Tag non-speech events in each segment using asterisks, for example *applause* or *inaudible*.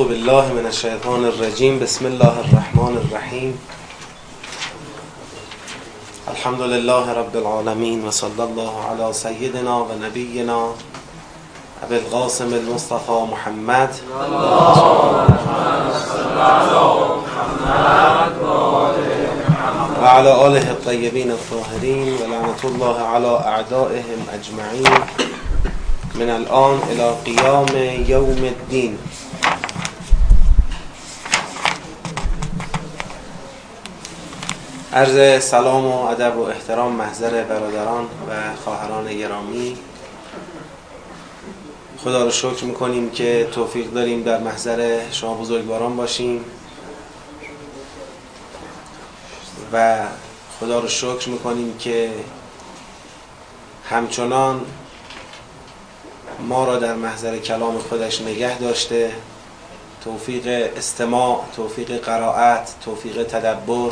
أعوذ بالله من الشيطان الرجيم. بسم الله الرحمن الرحيم. الحمد لله رب العالمين وصلى الله على سيدنا ونبينا أبي القاسم المصطفى محمد. وعلى آله الطيبين الطاهرين ولعنة الله على أعدائهم أجمعين. من الآن إلى قيام يوم الدين. عرض سلام و ادب و احترام محضر برادران و خواهران گرامی. خدا رو شکر می‌کنیم که توفیق داریم در محضر شما بزرگواران باشیم. و خدا رو شکر می‌کنیم که همچنان ما را در محضر کلام خودش نگه داشته. توفیق استماع توفیق قرائت توفیق تدبر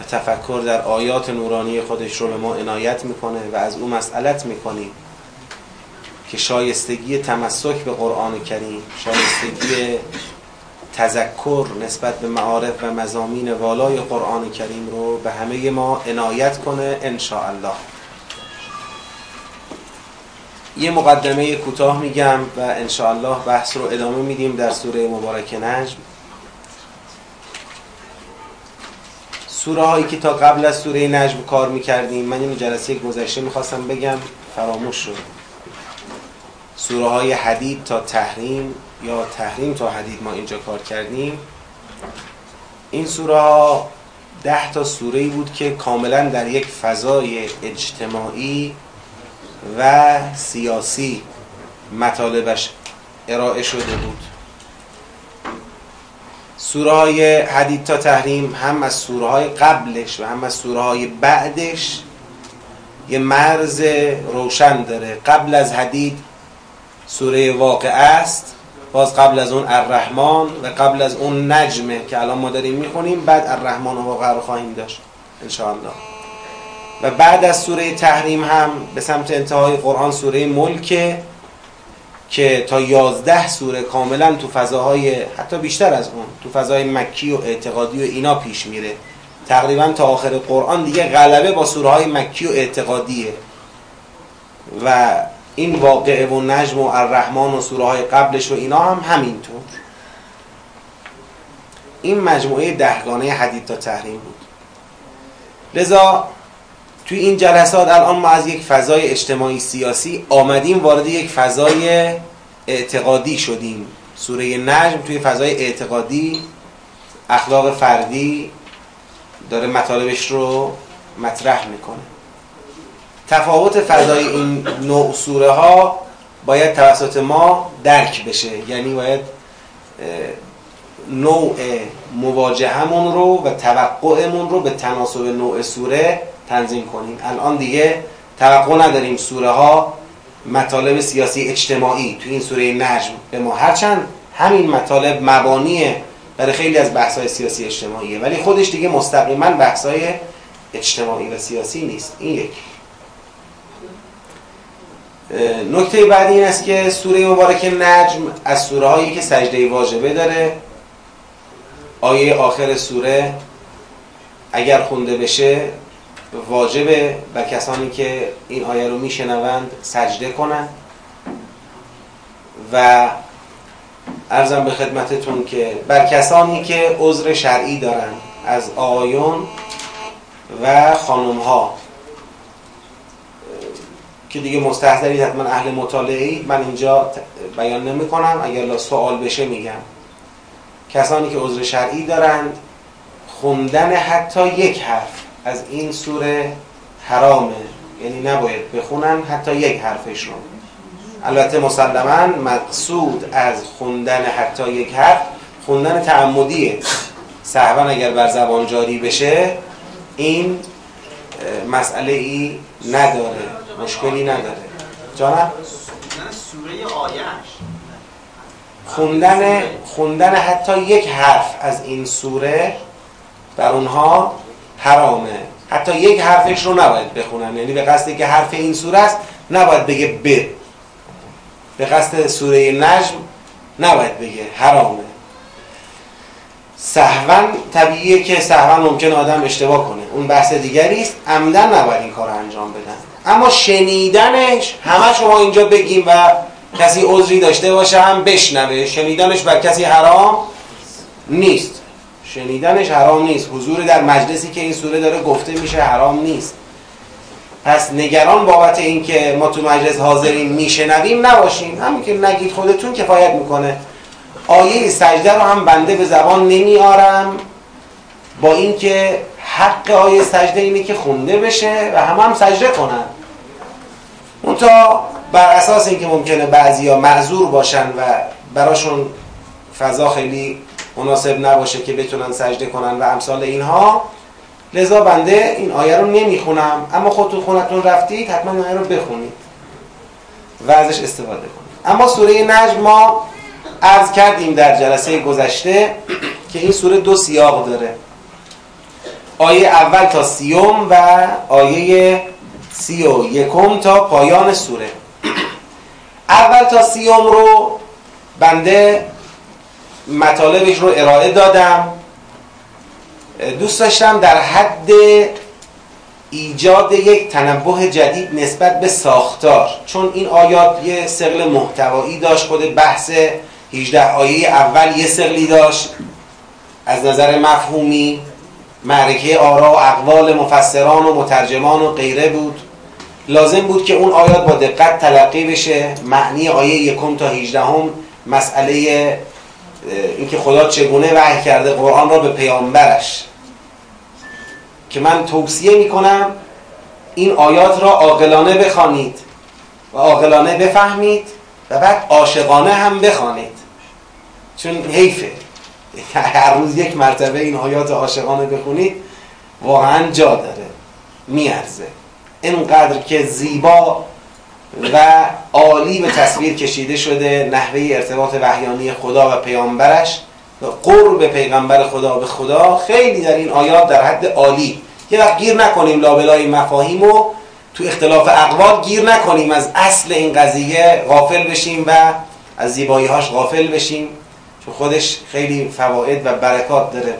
و تفکر در آیات نورانی خودش رو به ما عنایت می‌کنه و از او مسئلت می‌کنیم که شایستگی تمسک به قرآن کریم شایستگی تذکر نسبت به معارف و مزامین والای قرآن کریم رو به همه ما عنایت کنه ان الله یه مقدمه کوتاه میگم و ان الله بحث رو ادامه میدیم در سوره مبارک نجم. سوره هایی که تا قبل از سوره نجم کار می‌کردیم من این جلسه گذشته می‌خواستم بگم فراموش شد. سوره های حدید تا تحریم یا تحریم تا حدید ما اینجا کار کردیم. این سوره ها ده تا سوره بود که کاملا در یک فضای اجتماعی و سیاسی مطالبش ارائه شده بود. سوره های حدید تا تحریم هم از سوره های قبلش و هم از سوره های بعدش یه مرز روشن داره. قبل از حدید سوره واقع است باز قبل از اون الرحمن و قبل از اون نجمه که الان ما داریم می‌خونیم بعد الرحمن واقع رو خواهیم داشت انشاءالله. و بعد از سوره تحریم هم به سمت انتهای قرآن سوره ملکه که تا یازده سوره کاملا تو فضاهای حتی بیشتر از اون تو فضای مکی و اعتقادی و اینا پیش میره. تقریبا تا آخر قرآن دیگه غلبه با سوره های مکی و اعتقادیه. و این واقعه و نجم و الرحمن و سوره های قبلش و اینا هم همینطور. این مجموعه دهگانه حدید تا تحریم بود. لذا توی این جلسات الان ما از یک فضای اجتماعی سیاسی آمدیم وارد یک فضای اعتقادی شدیم. سوره نجم توی فضای اعتقادی اخلاق فردی داره مطالبش رو مطرح می‌کنه. تفاوت فضای این نوع سوره ها باید توسط ما درک بشه. یعنی باید نوع مواجهمون رو و توقعمون رو به تناسب نوع سوره تنظیم کنیم. الان دیگه توقع نداریم سوره ها مطالب سیاسی اجتماعی تو این سوره نجم به ما. هرچند همین مطالب مبانیه برای خیلی از بحث های سیاسی اجتماعیه ولی خودش دیگه مستقیما بحث های اجتماعی و سیاسی نیست. این یک نکته بعدی این است که سوره مبارک نجم از سوره هایی که سجده واجبه داره. آیه آخر سوره اگر خونده بشه واجبه بر کسانی که این آیه رو میشنوند سجده کنند. و ارزم به خدمتتون که بر کسانی که عذر شرعی دارند از آقایون و خانم ها که دیگه مستحضرید حتما اهل مطالعه من اینجا بیان نمی کنم اگر سوال بشه میگم. کسانی که عذر شرعی دارند خوندن حتی یک حرف از این سوره حرامه یعنی نباید بخونن حتی یک حرفش رو. البته مسلما مقصود از خوندن حتی یک حرف خوندن تعمدیه صحبا اگر بر زبان جاری بشه این مسئله ای نداره مشکلی نداره. جانم سوره آیش خوندن خوندن حتی یک حرف از این سوره بر اونها حرامه. حتی یک حرفش رو نباید بخونن. یعنی به قصدی که حرف این سوره است نباید بگه ب. به قصد سوره نجم نباید بگه حرامه. سهون طبیعیه که سهون ممکن آدم اشتباه کنه. اون بحث دیگری است. عمدن نباید این کار انجام بدن. اما شنیدنش همه شما اینجا بگیم و کسی عذری داشته باشه هم بشنوه. شنیدنش بر کسی حرام نیست. شنیدنش حرام نیست. حضور در مجلسی که این سوره داره گفته میشه حرام نیست. پس نگران بابت اینکه ما تو مجلس حاضرین میشنویم نباشیم همین که نگید خودتون کفایت می‌کنه. آیه سجده رو هم بنده به زبان نمیارم با اینکه حق آیه سجده اینه که خونده بشه و همه هم سجده کنن. تا بر اساس اینکه ممکنه بعضیا معذور باشن و براشون فضا خیلی مناسب نباشه که بتونن سجده کنن و امثال اینها. لذا بنده این آیه رو نمی‌خونم. اما خودتون خونتون رفتید حتما این آیه رو بخونید و ازش استفاده کنید. اما سوره نجم ما عرض کردیم در جلسه گذشته که این سوره دو سیاق داره. آیه اول تا سیوم و آیه سی و یکم تا پایان سوره. اول تا سیوم رو بنده مطالبش رو ارائه دادم. دوست داشتم در حد ایجاد یک تنبه جدید نسبت به ساختار. چون این آیات یه سقل محتوایی داشت خود بحث 18 آیه اول یه سقلی داشت. از نظر مفهومی معرکه آرا و اقوال مفسران و مترجمان و غیره بود. لازم بود که اون آیات با دقت تلقی بشه. معنی آیه یکم تا 18 هم مسئله اینکه خدا چگونه وحی کرده قرآن را به پیامبرش. که من توصیه می‌کنم این آیات را عاقلانه بخوانید و عاقلانه بفهمید و بعد عاشقانه هم بخوانید. چون حیفه. *laughs* هر روز یک مرتبه این آیات عاشقانه بخونید واقعا جا داره. میارزه. اینقدر که زیبا و عالی به تصویر کشیده شده نحوه ارتباط وحیانی خدا و پیامبرش. و قرب پیغمبر خدا به خدا. خیلی در این آیات در حد عالی. یه وقت گیر نکنیم لابلای مفاهیم و تو اختلاف اقوال گیر نکنیم. از اصل این قضیه غافل بشیم و از زیبایی هاش غافل بشیم. چون خودش خیلی فواید و برکات داره.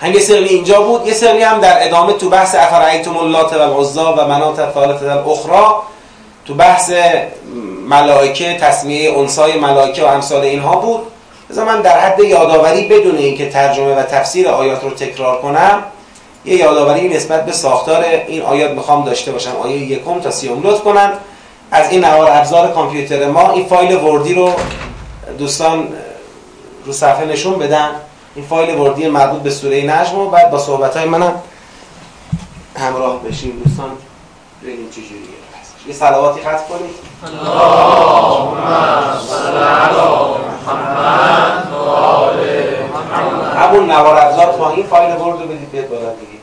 هم یه سری اینجا بود یه سری هم در ادامه تو بحث افرعیتم اللات و العزا و منات الثالثه الاخرى تو بحث ملائکه تصمیه انسای ملائکه و امثال اینها بود. بذار من در حد یادآوری بدون اینکه ترجمه و تفسیر آیات رو تکرار کنم یه یادآوری نسبت به ساختار این آیات می‌خوام داشته باشم. آیه یکم تا سیوم. لطف کنن. از این نوار ابزار کامپیوتر ما این فایل وردی رو دوستان رو صفحه نشون بدن. این فایل وردی مربوط به سوره نجم و بعد با صحبت های منم همراه بشیم. دوستان ببینیم چجوریه یه صلواتی خط کنید. اللهم صل همون نوار ابزار ما این فایل ورد رو بدید بیاد بالا دیگه.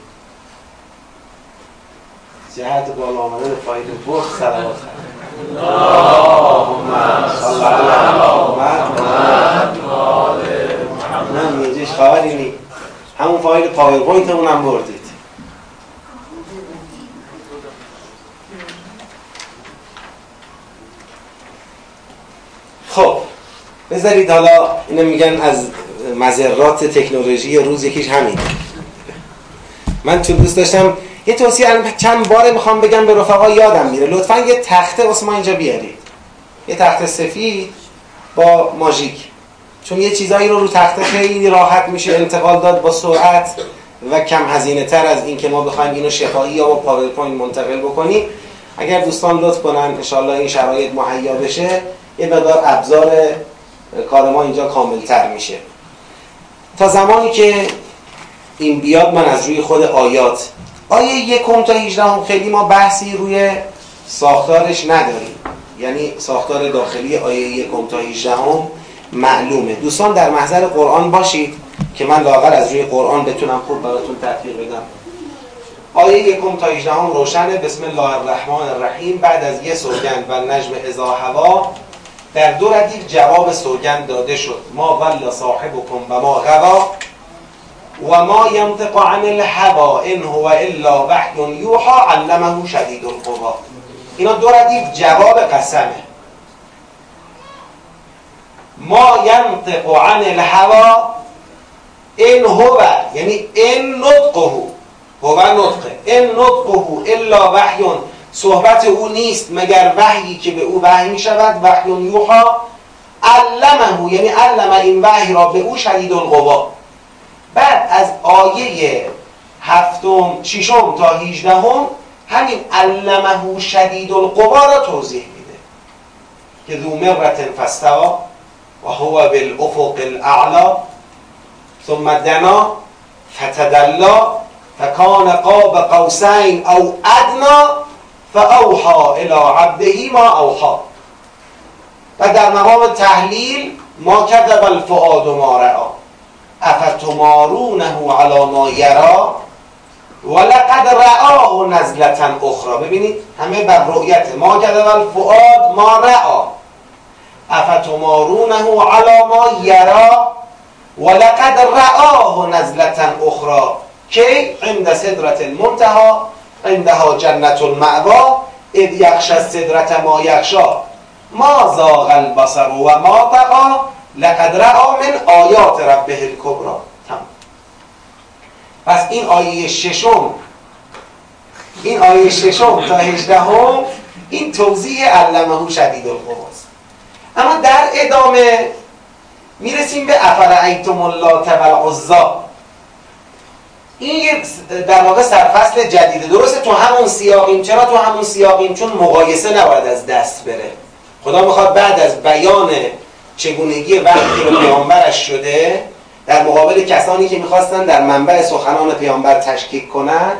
جهت بالا آمدن فایل ورد صلوات اللهم صل علی محمد و آل محمد خبری نی همون فایل پاورپوینت هم بردید خب بذارید حالا اینو میگن از مضرات تکنولوژی روز یکیش همین. من چون دوست داشتم یه توصیه چند بار می‌خوام بگم به رفقا یادم میره. لطفا یه تخته واسه ما اینجا بیارید. یه تخت سفید با ماژیک. چون یه چیزایی رو رو تخته خیلی راحت میشه انتقال داد با سرعت و کم هزینه تر از این که ما بخوایم اینو شفاهی یا با پاورپوینت منتقل بکنیم. اگر دوستان لطف کنن انشالله این شرایط مهیا بشه. یه مقدار ابزار کار ما اینجا کاملتر میشه. تا زمانی که این بیاد من از روی خود آیات آیه یکم تا 18 هم خیلی ما بحثی روی ساختارش نداریم. یعنی ساختار داخلی آیه یکم تا 18 هم معلومه. دوستان در محضر قرآن باشید که من لاغر از روی قرآن بتونم خوب براتون تطبیق بدم. آیه یکم تا 18 هم روشنه. بسم الله الرحمن الرحیم. بعد از یه سوگند و نجم ازا هوا در دو ردیف جواب سوگند داده شد. ما ول صاحبکم و ما غوا و ما ینطق عن الهوا ان هو الا وحی یوحا علمه شدید القوا. اینا دو ردیف جواب قسمه. ما ینطق عن الهوا این هو یعنی این نطقه هو نطقه. این نطقه الا وحیون صحبت او نیست مگر وحیی که به او وحی می شود وحی یوحا علمه یعنی علم این وحی را به او شدید القوا. بعد از آیه هفتم ششم تا هیجدهم همین علمه شدید القوا را توضیح میده. که ذو مرت فستوا و هو بالافق الاعلا ثم دنا فتدلا فکان قاب قوسین او ادنا فاوحا الى عبده ما اوحا و در مقام تحلیل ما کذب الفؤاد ما رعا افتمارونه علی ما یرا ولقد رعاه نزلتا اخرى ببینید همه بر رؤیت ما کذب الفؤاد ما رعا افتمارونه علی ما یرا ولقد رعاه نزلتا اخرى کی؟ عند صدرت المنتها عندها جنت المعوا اذ یخش صدرت ما یخشا. ما زاغ البصر و ما طغا لقد رعا من آیات ربه الکبرا پس این آیه ششم این آیه ششم تا هجدهم این توضیح علمه شدید القواست اما در ادامه می‌رسیم به افرعیتم اللات و العزا این در واقع سرفصل جدیده درسته تو همون سیاقیم. چرا تو همون سیاقیم؟ چون مقایسه نباید از دست بره. خدا می‌خواد بعد از بیان چگونگی وقتی که پیامبرش شده در مقابل کسانی که می‌خواستن در منبع سخنان پیامبر تشکیک کنن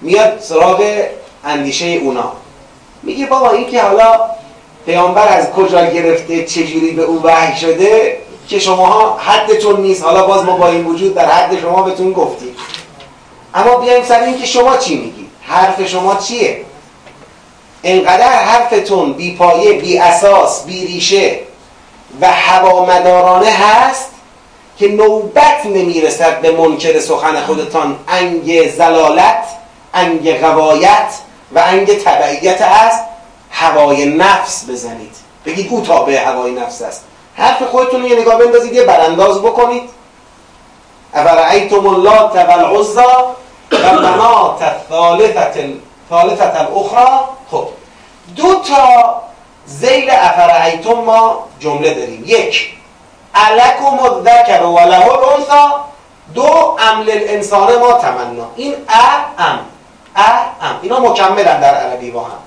میاد سراغ اندیشه اونا. میگه بابا این که حالا پیامبر از کجا گرفته چجوری به او وحی شده که شماها حدتون نیست. حالا باز ما با این وجود در حد شما بهتون گفتیم. اما بیایم سر این که شما چی میگید حرف شما چیه؟ انقدر حرفتون بی پایه بی اساس بی ریشه و هوامدارانه هست که نوبت نمی‌رسد به منکر سخن خودتان. انگ زلالت انگ غوایت و انگ تبعیت است هوای نفس بزنید. بگید او تابع هوای نفس است. حرف خودتون یه نگاه بندازید یه برانداز بکنید. افرعیتم اللات و العزا و منات الثالثت الاخرى خب دو تا زیل افرعیتم ما جمله داریم. یک علکم الذکر و له الانثا دو عمل الانسان ما تمنا. این ا ام ا ام اینا مکملن در عربی با هم.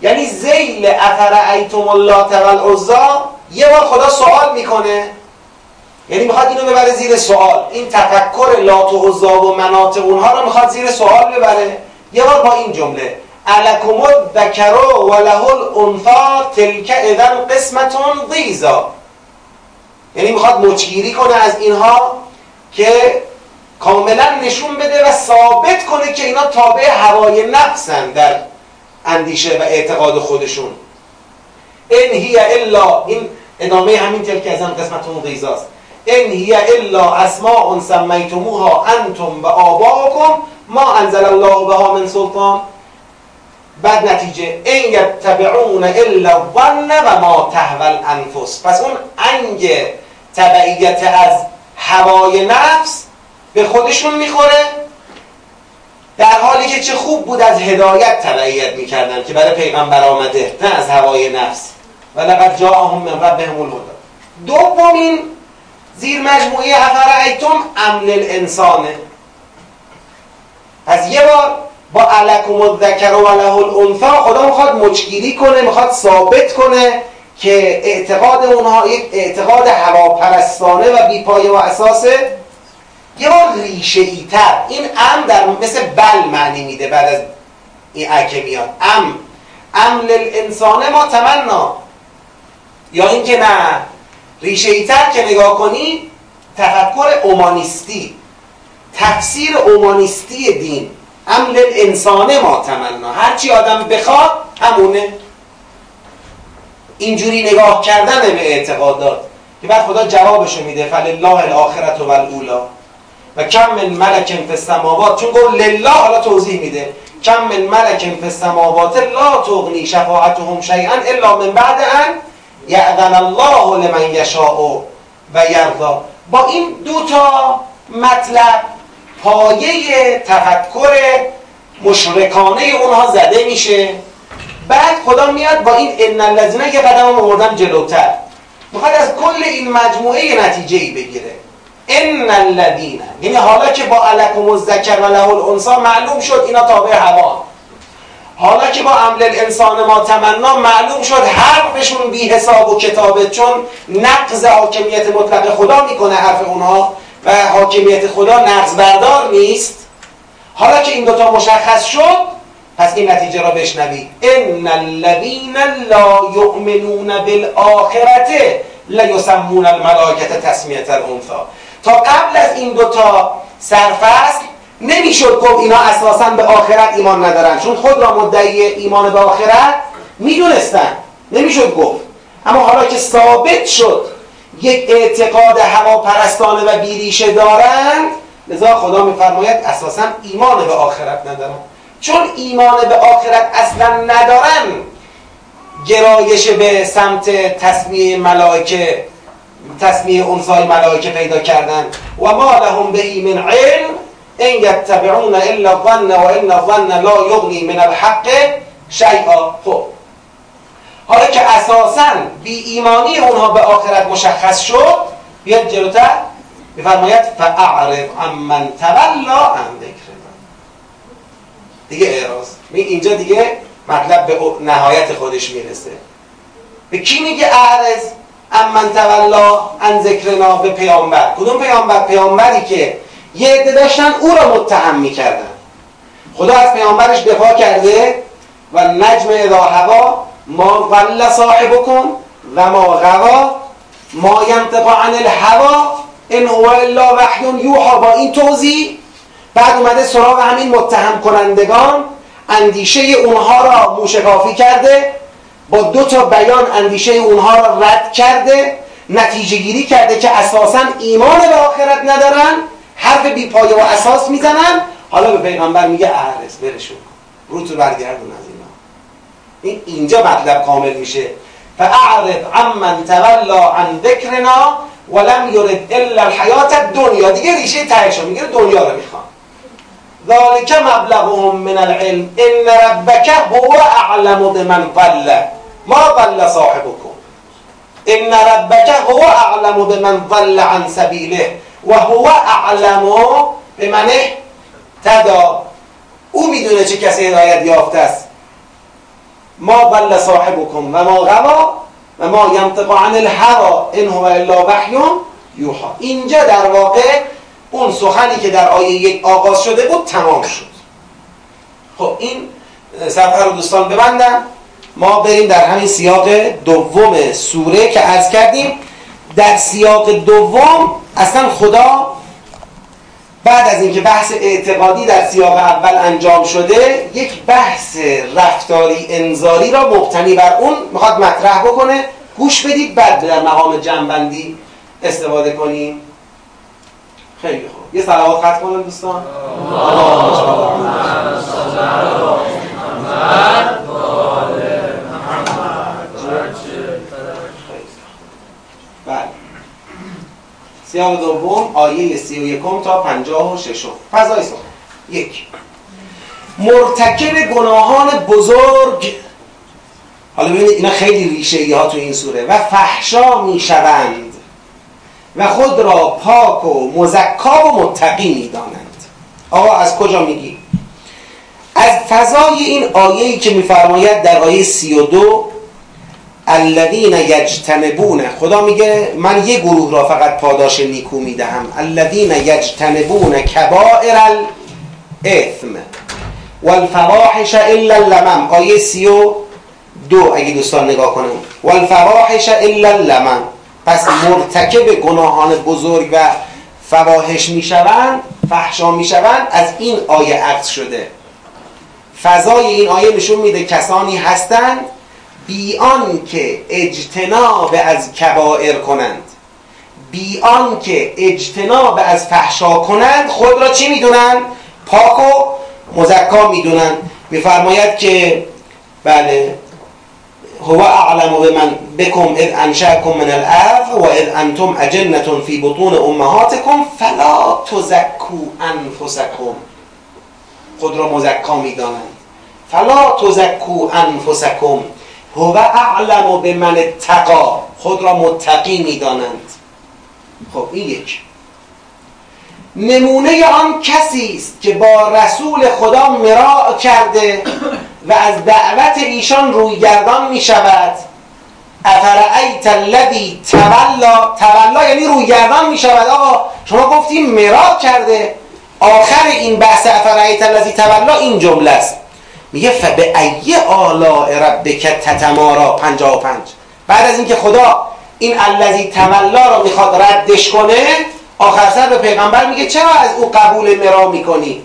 یعنی زیل افرعیتم اللات و العزا یه بار خدا سوال می‌کنه. یعنی می‌خواد اینو ببره زیر سوال. این تفکر لات و عزا و منات اونها رو می‌خواد زیر سوال ببره. یه بار با این جمله. علکم الذکر و له الانثا تلک اذن قسمتون ضیزا. یعنی می‌خواد مچگیری کنه از اینها که کاملا نشون بده و ثابت کنه که اینا تابع هوای نفسن در اندیشه و اعتقاد خودشون. این هی الا این ادامه همین تلک از قسمتون غیزاست این هی الا اسماء سمیتموها انتم و آباکم ما انزل الله بها من سلطان. بعد نتیجه این یتبعون الا ظن و ما تهول انفس پس اون انگ تبعیت از هوای نفس به خودشون می‌خوره. در حالی که چه خوب بود از هدایت تبعیت می‌کردن که برای پیغمبر آمده نه از هوای نفس. و لقد جاءهم من ربهم الهدى. دومین زیر مجموعه افرعیتم امن الانسانه پس یه بار با علکم الذکر و له الانثا خدا می‌خواد مچگیری کنه می‌خواد ثابت کنه که اعتقاد اونها یک اعتقاد هواپرستانه و بیپایه و اساسه. یه بار ریشه ای تر. این ام در مثل بل معنی میده بعد از این اکه میاد. ام. ام للانسان ما تمنا. یا اینکه نه. ریشه ای تر که نگاه کنی تفکر اومانیستی تفسیر اومانیستی دین. ام للانسان ما تمنا. هرچی آدم بخواد همونه. اینجوری نگاه کردن به اعتقادات که بعد خدا جوابشو میده فلله الاخرت و الاولا و کم من ملک فی السماوات. چون گفت لله حالا توضیح میده. کم من ملک فی السماوات لا تغنی شفاعتهم شیئا الا من بعد ان یعذن الله لمن یشاء و یرضا با این دو تا مطلب پایه تفکر مشرکانه اونها زده میشه. بعد خدا میاد با این ان الذین یه قدم آوردن جلوتر. می‌خواد از کل این مجموعه نتیجه ای بگیره. ان الذین یعنی حالا که با علکم الذکر و له الانثى معلوم شد اینا تابع هوا. حالا که با عمل الانسان ما تمنا معلوم شد حرفشون بی حساب و کتابه چون نقض حاکمیت مطلق خدا می‌کنه حرف اونها و حاکمیت خدا نقض بردار نیست. حالا که این دوتا مشخص شد پس این نتیجه را بشنوید ان الذین لا یؤمنون بالآخرة لیسمون الملائکه تسمیه الانثى. تا قبل از این دوتا سرفصل نمی‌شد گفت اینا اساسا به آخرت ایمان ندارن. چون خود را مدعی ایمان به آخرت می‌دونستن. نمی‌شد گفت. اما حالا که ثابت شد یک اعتقاد هواپرستانه و بیریشه دارند لذا خدا میفرماید اساسا ایمان به آخرت ندارن. چون ایمان به آخرت اصلا ندارن گرایش به سمت تصمیه ملائکه تصمیه انسای ملائکه پیدا کردن. و ما لهم به من علم این یتبعون الا الظن و ان الظن لا یغنی من الحق شیئا خب. حالا که اساسا بی ایمانی اونها به آخرت مشخص شد بیاد جلوتر. میفرماید فاعرض عمن تولا عن ذکرنا دیگه اعراض. اینجا دیگه مطلب به نهایت خودش می‌رسه. به کی میگه اعرض امن تولا عن ذکرنا به پیامبر. کدوم پیامبر؟ پیامبری که یه عده داشتن او را متهم می‌کردن. خدا از پیامبرش دفاع کرده و نجم اذا هوا ما ضل صاحبکم و ما غوا ما ینطق عن الهوا ان هو الا وحی یوحا. با این توضیح بعد اومده سراغ همین متهم کنندگان. اندیشه اونها را موشکافی کرده با دو تا بیان اندیشه اونها را رد کرده نتیجه گیری کرده که اساسا ایمان به آخرت ندارن. حرف بی پایه و اساس می‌زنن. حالا به پیغمبر میگه اعرض برشون رو تو برگردون از اینا. این اینجا مطلب کامل میشه. فاعرض عمن تولا عن ذکرنا ولم یرد الا الحیات الدنیا. دیگه ریشه تهش میگه دنیا رو می‌خوان ذالک مبلغهم من العلم. ان ربک هو اعلم بمن ضل. ما ضل صاحبكم ان ربک هو اعلم بمن ضل عن سبیله. و هو اعلم به منه تدا. او می‌دونه چه کسی هدایت یافته است. ما ضل صاحبكم و ما غوا و ما ینطق عن الهوا ان هو الا وحی یوحا. اینجا در واقع اون سخنی که در آیه یک آغاز شده بود تمام شد. خب این صفحه رو دوستان ببندن. ما بریم در همین سیاق دوم سوره که عرض کردیم. در سیاق دوم اصلا خدا بعد از اینکه بحث اعتقادی در سیاق اول انجام شده یک بحث رفتاری انذاری را مبتنی بر اون می‌خواد مطرح بکنه گوش بدید بعد در مقام جنبندی استفاده کنیم خیلی خوب یه سلوات خط کنم دوستان سیاق دوم آیه سی و یکم تا پنجاه و ششم فضای سخن یک. مرتکب گناهان بزرگ. حالا ببینید اینا خیلی ریشه ها تو این سوره. و فحشا می‌شوند. و خود را پاک و مزکا و متقی می‌دانند. آقا از کجا میگی؟ از فضای این آیه‌ای که میفرماید در آیه سی و دو الذین یجتنبون. خدا میگه من یه گروه را فقط پاداش نیکو می‌دهم. الذین یجتنبون کبائر الاثم والفواحش الا اللمم. آیه سی و دو اگه دوستان نگاه کنیم والفواحش الا اللمم. پس مرتکب گناهان بزرگ و فواحش می‌شوند فحشا می‌شوند از این آیه عکس شده. فضای این آیه نشون میده کسانی هستند بیان که اجتناب از کبائر کنند. بیان که اجتناب از فحشا کنند خود را چی می‌دونند پاک و مزکا می‌دونند میفرماید که بله هو اعلم بمن بكم اذ انشأكم من الارض و اذ انتم اجنة فی بطون امهاتکم فلا تزکو انفسکم. خود را مزکا می‌دانند. فلا تزکو انفسکم. هو اعلم به من اتقا. خود را متقی می‌دانند. خب این یک. نمونه آن کسی است که با رسول خدا مراع کرده و از دعوت ایشان روی گردان می شود افرعیت الذی تولا تولا یعنی روی گردان می شود آقا شما گفتیم مراع کرده. آخر این بحث افرعیت الذی تولا این جمله است. میگه فبه ای آلاء ربک تتمارا 55 بعد از اینکه خدا این الذی تولا رو می‌خواد ردش کنه آخر سر به پیغمبر میگه چرا از او قبول مرا می‌کنی؟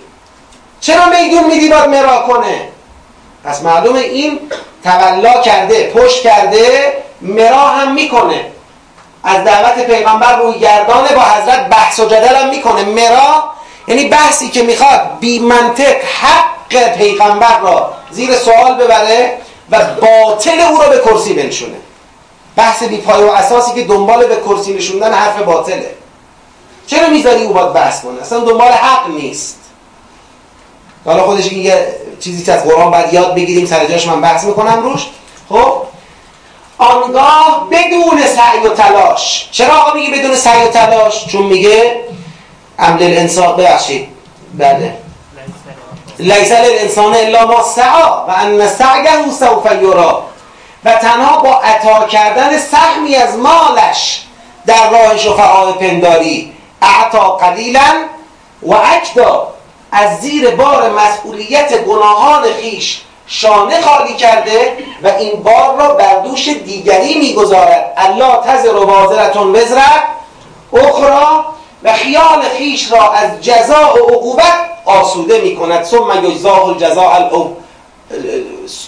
چرا میدون میدی باید مرا کنه؟ پس معلومه این تولا کرده پشت کرده مرا هم می‌کنه. از دعوت پیغمبر روی گردانه با حضرت بحث و جدل هم می‌کنه. مرا یعنی بحثی که می‌خواد بی منطق حق پیغمبر را زیر سوال ببره و باطل او را به کرسی بنشونه. بحث بی پای و اساسی که دنبال به کرسی نشوندن حرف باطله. چرا می‌ذاری او باید بحث کنه؟ اصلا دنبال حق نیست. حالا خودش یه چیزی که از قرآن باید یاد بگیریم سر جاش من بحث می‌کنم روش. خب؟ آنگاه بدون سعی و تلاش. چرا آقا میگه بدون سعی و تلاش؟ چون میگه عمل الانسان ببخشید. بله. لیس للانسان الا ما سعا و ان سعیه سوف یرا و تنها با عطا کردن سهمی از مالش در راه شفعاء پنداری. اعطا قلیلا و اکدا از زیر بار مسئولیت گناهان خیش شانه خالی کرده و این بار را بر دوش دیگری می‌گذارد. الله تزر و بازرتون وزر اخرى و خیال خیش را از جزاء و عقوبت آسوده می کند ثم یجزاه الجزاء الاو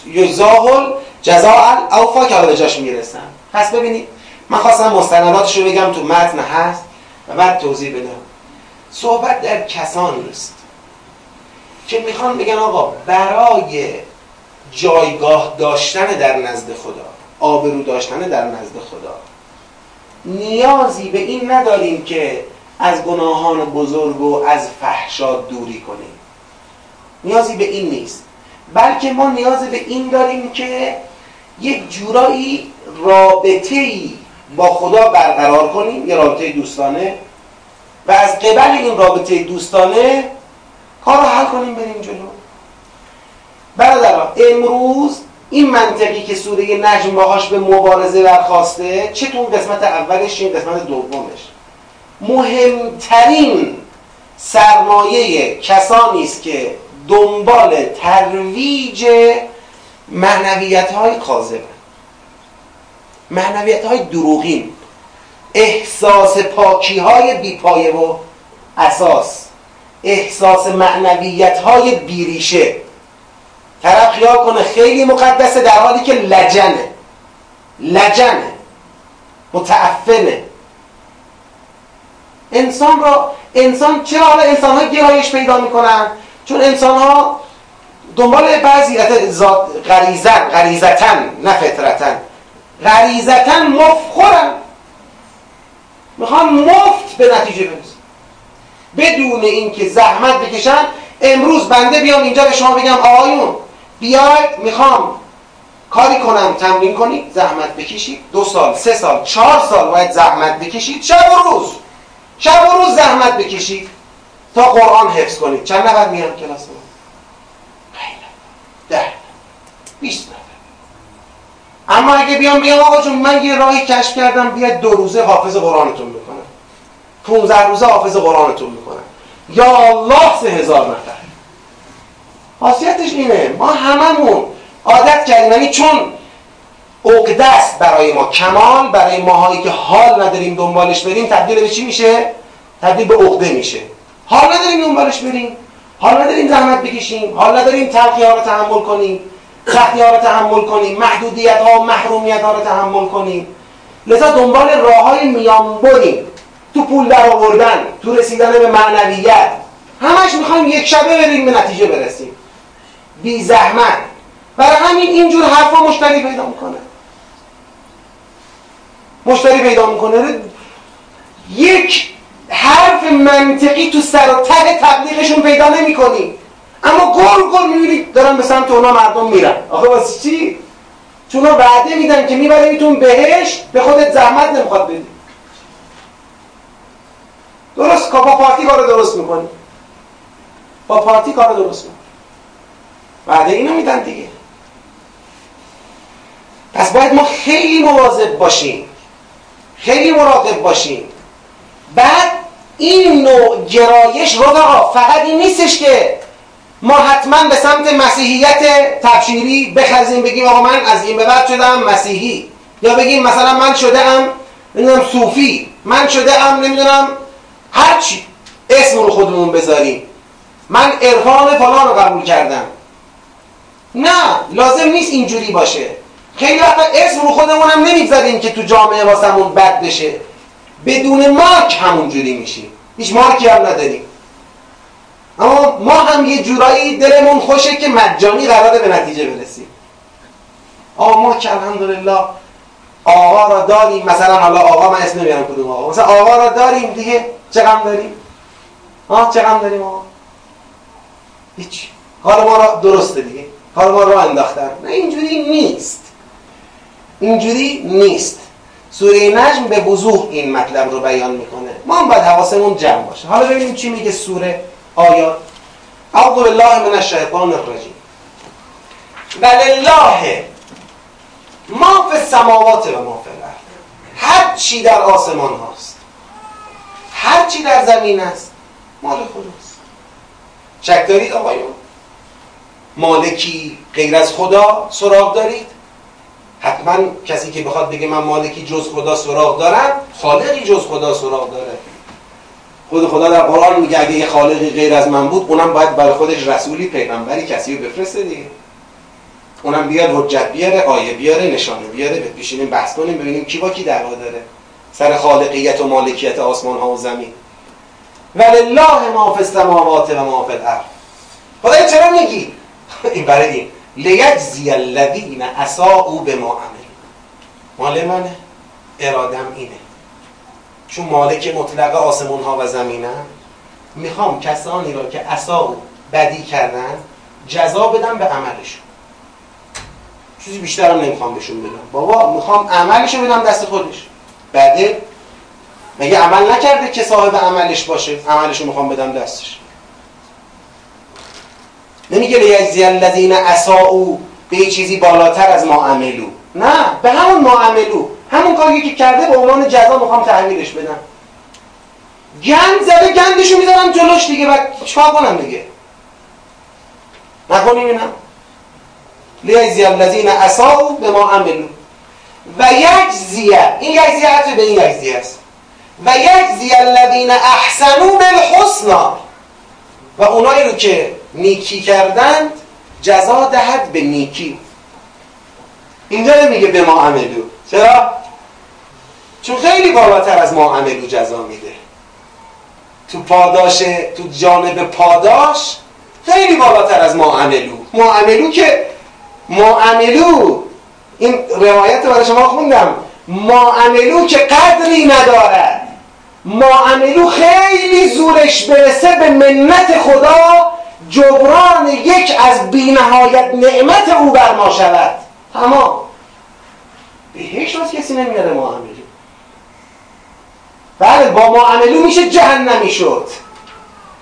یجزاه الجزاء الاوفا که حالا جاش می‌رسن. پس ببینید من خواستم مستنداتش رو بگم تو متن هست و بعد توضیح بدم. صحبت در کسانی است که می‌خوان بگن آقا برای جایگاه داشتن در نزد خدا آبرو داشتن در نزد خدا نیازی به این نداریم که از گناهان بزرگ و از فحشا دوری کنیم. نیازی به این نیست. بلکه ما نیاز به این داریم که یک جورایی رابطه ای با خدا برقرار کنیم یه رابطه دوستانه. و از قبل این رابطه دوستانه کار رو حل کنیم بریم جلو. برادران امروز این منطقی که سوره نجم باهاش به مبارزه برخواسته چه تو قسمت اولش چه قسمت دومش. مهمترین سرمایه کسانی است که دنبال ترویج معنویت های کاذبه. معنویت های دروغین. احساس پاکی های بیپایه و اساس. احساس معنویت های بیریشه. طرف خیال کنه خیلی مقدسه در حالی که لجنه. لجنه. متعفنه. انسان را انسان چرا حالا انسان ها گرایش پیدا می‌کنن؟ چون انسان ها دنبال بعضی غریزن غریزتن نه فطرتن. غریزتن مفخورن. می‌خوان مفت به نتیجه برسن. بدون اینکه زحمت بکشن امروز بنده بیام اینجا به شما بگم آقایون بیاید می‌خوام کاری کنم تمرین کنید زحمت بکشید. دو سال سه سال چهار سال باید زحمت بکشید شب و روز. شب و روز زحمت بکشید تا قرآن حفظ کنید چند نفر میان کلاس ما؟ ده بیست نفر. اما اگه بیام بیام آقا جون من یه راهی کشف کردم بیاد دو روزه حافظ قرآنتون می‌کنم 15 روزه حافظ قرآنتون می‌کنم یا الله سه هزار نفر. خاصیتش اینه. ما هممون عادت کردیم. یعنی چون عقده برای ما. کمال برای ماهایی که حال نداریم دنبالش بریم تبدیل به چی میشه؟ تبدیل به عقده میشه. حال نداریم دنبالش بریم. حال نداریم زحمت بکشیم. حال نداریم تلخی ها رو تحمل کنیم. سختی ها رو تحمل کنیم. محدودیت ها و محرومیت ها رو تحمل کنیم. لذا دنبال راه های میان بریم. تو پول در آوردن تو رسیدن به معنویت. همش می‌خوایم یک شبه بریم به نتیجه برسیم. بی زحمت. برای همین اینجور حرفا مشتری پیدا می‌کنه. مشتری پیدا می‌کنه. یک حرف منطقی تو سر و ته تبلیغشون پیدا نمی‌کنی. اما گل گل می‌بینی دارن به سمت اونا مردم میرن. آخه واسه چی؟ چون وعده میدن که میبریتون بهش به خودت زحمت نمی‌خواد بدی. درست با پارتی کار درست می‌کنی. با پارتی کار درست می‌کنی. وعده اینو میدن دیگه. پس باید ما خیلی مواظب باشیم. خیلی مراقب باشیم بعد این نوع گرایش رفقا فقط این نیستش که ما حتما به سمت مسیحیت تبشیری بخزیم بگیم آقا من از این به بعد شدم مسیحی. یا بگیم مثلا من شده ام نمی‌دونم صوفی. من شده ام نمی‌دونم هرچی اسم رو خودمون بذاریم. من عرفان فلان رو قبول کردم. نه لازم نیست اینجوری باشه. خیلی وقتا اسم رو خودمون هم نمی‌گذاریم که تو جامعه واسمون بد بشه. بدون مارک همونجوری میشیم هیچ مارکی هم نداریم. اما ما هم یه جورایی دلمون خوشه که مجانی قراره به نتیجه برسیم. آقا ما که الحمدلله آقا را داریم. مثلا حالا آقا من اسم نمیارم کدوم آقا. مثلا آقا را داریم دیگه. چه غم داریم؟ آه چه غم داریم آقا؟ هیچ. حالا ما را درسته دیگه. حالا ما را انداختن. نه اینجوری نیست. اینجوری نیست. سوره نجم به وضوح این مطلب رو بیان می‌کنه. ما هم باید حواسمون جمع باشه. حالا ببینیم چی میگه سوره آیات. اعوذ بالله من الشیطان الرجیم. ولله ما فی السماوات و ما فی الارض. هر چی در آسمان هاست. هر چی در زمین است مال خداست شک دارید آقایون؟ مالکی غیر از خدا سراغ دارید؟ حتما کسی که بخواد بگه من مالکی جز خدا سراغ دارم خالقی جز خدا سراغ داره. خود خدا در قرآن میگه اگه یه خالقی غیر از من بود اونم باید برای خودش رسولی پیغمبری کسی رو بفرسته دیگه. اونم بیاد حجت بیاره آیه بیاره نشانه بیاره بشینیم بحث کنیم ببینیم کی با کی دعوا داره. سر خالقیت و مالکیت آسمان ها و زمین. ولله ما فی السماوات و ما فی الارض. خدا چرا میگی؟ *laughs* این برای این. لیجزی الذین اساءوا بما عملوا. مال منه ارادم اینه. چون مالک مطلق آسمون ها و زمینم می‌خوام کسانی را که اساء بدی کردن جزا بدم به عملشون. چیزی بیشترم نمی‌خوام بهشون بدم. بابا می‌خوام عملشو بدم دست خودش. بعده مگه عمل نکرده که صاحب عملش باشه؟ عملشو می‌خوام بدم دستش. نمیگه لیجزی الذین اساءوا به چیزی بالاتر از ما عملو. نه به همون ما عملو. همون کاری که کرده به عنوان جزا می‌خوام تحویلش بدم. گند زده گندشو می‌ذارم جلوش دیگه و چیکار کنم دیگه؟ نکنیم اینم لیجزی الذین اساءوا به ما عملو. و یجزیه این یجزیه به این یجزیه است. و یجزی الذین احسنوا بالحسنا و اونایی رو که نیکی کردند جزا دهد به نیکی. اینجا نمیگه به ما عملو. چرا؟ چون خیلی بالاتر از ما عملو جزا میده. تو پاداش تو جانب پاداش خیلی بالاتر از ما عملو. ما عملو که ما عملو. این روایت برای شما خوندم. ما عملو که قدری ندارد ما عملو خیلی زورش برسه به منت خدا جبران یک از بینهایت نعمت او بر ما شود. تمام بهش راست کسی نمیاره ما عملو بله با ما عملو میشه جهنمی شد.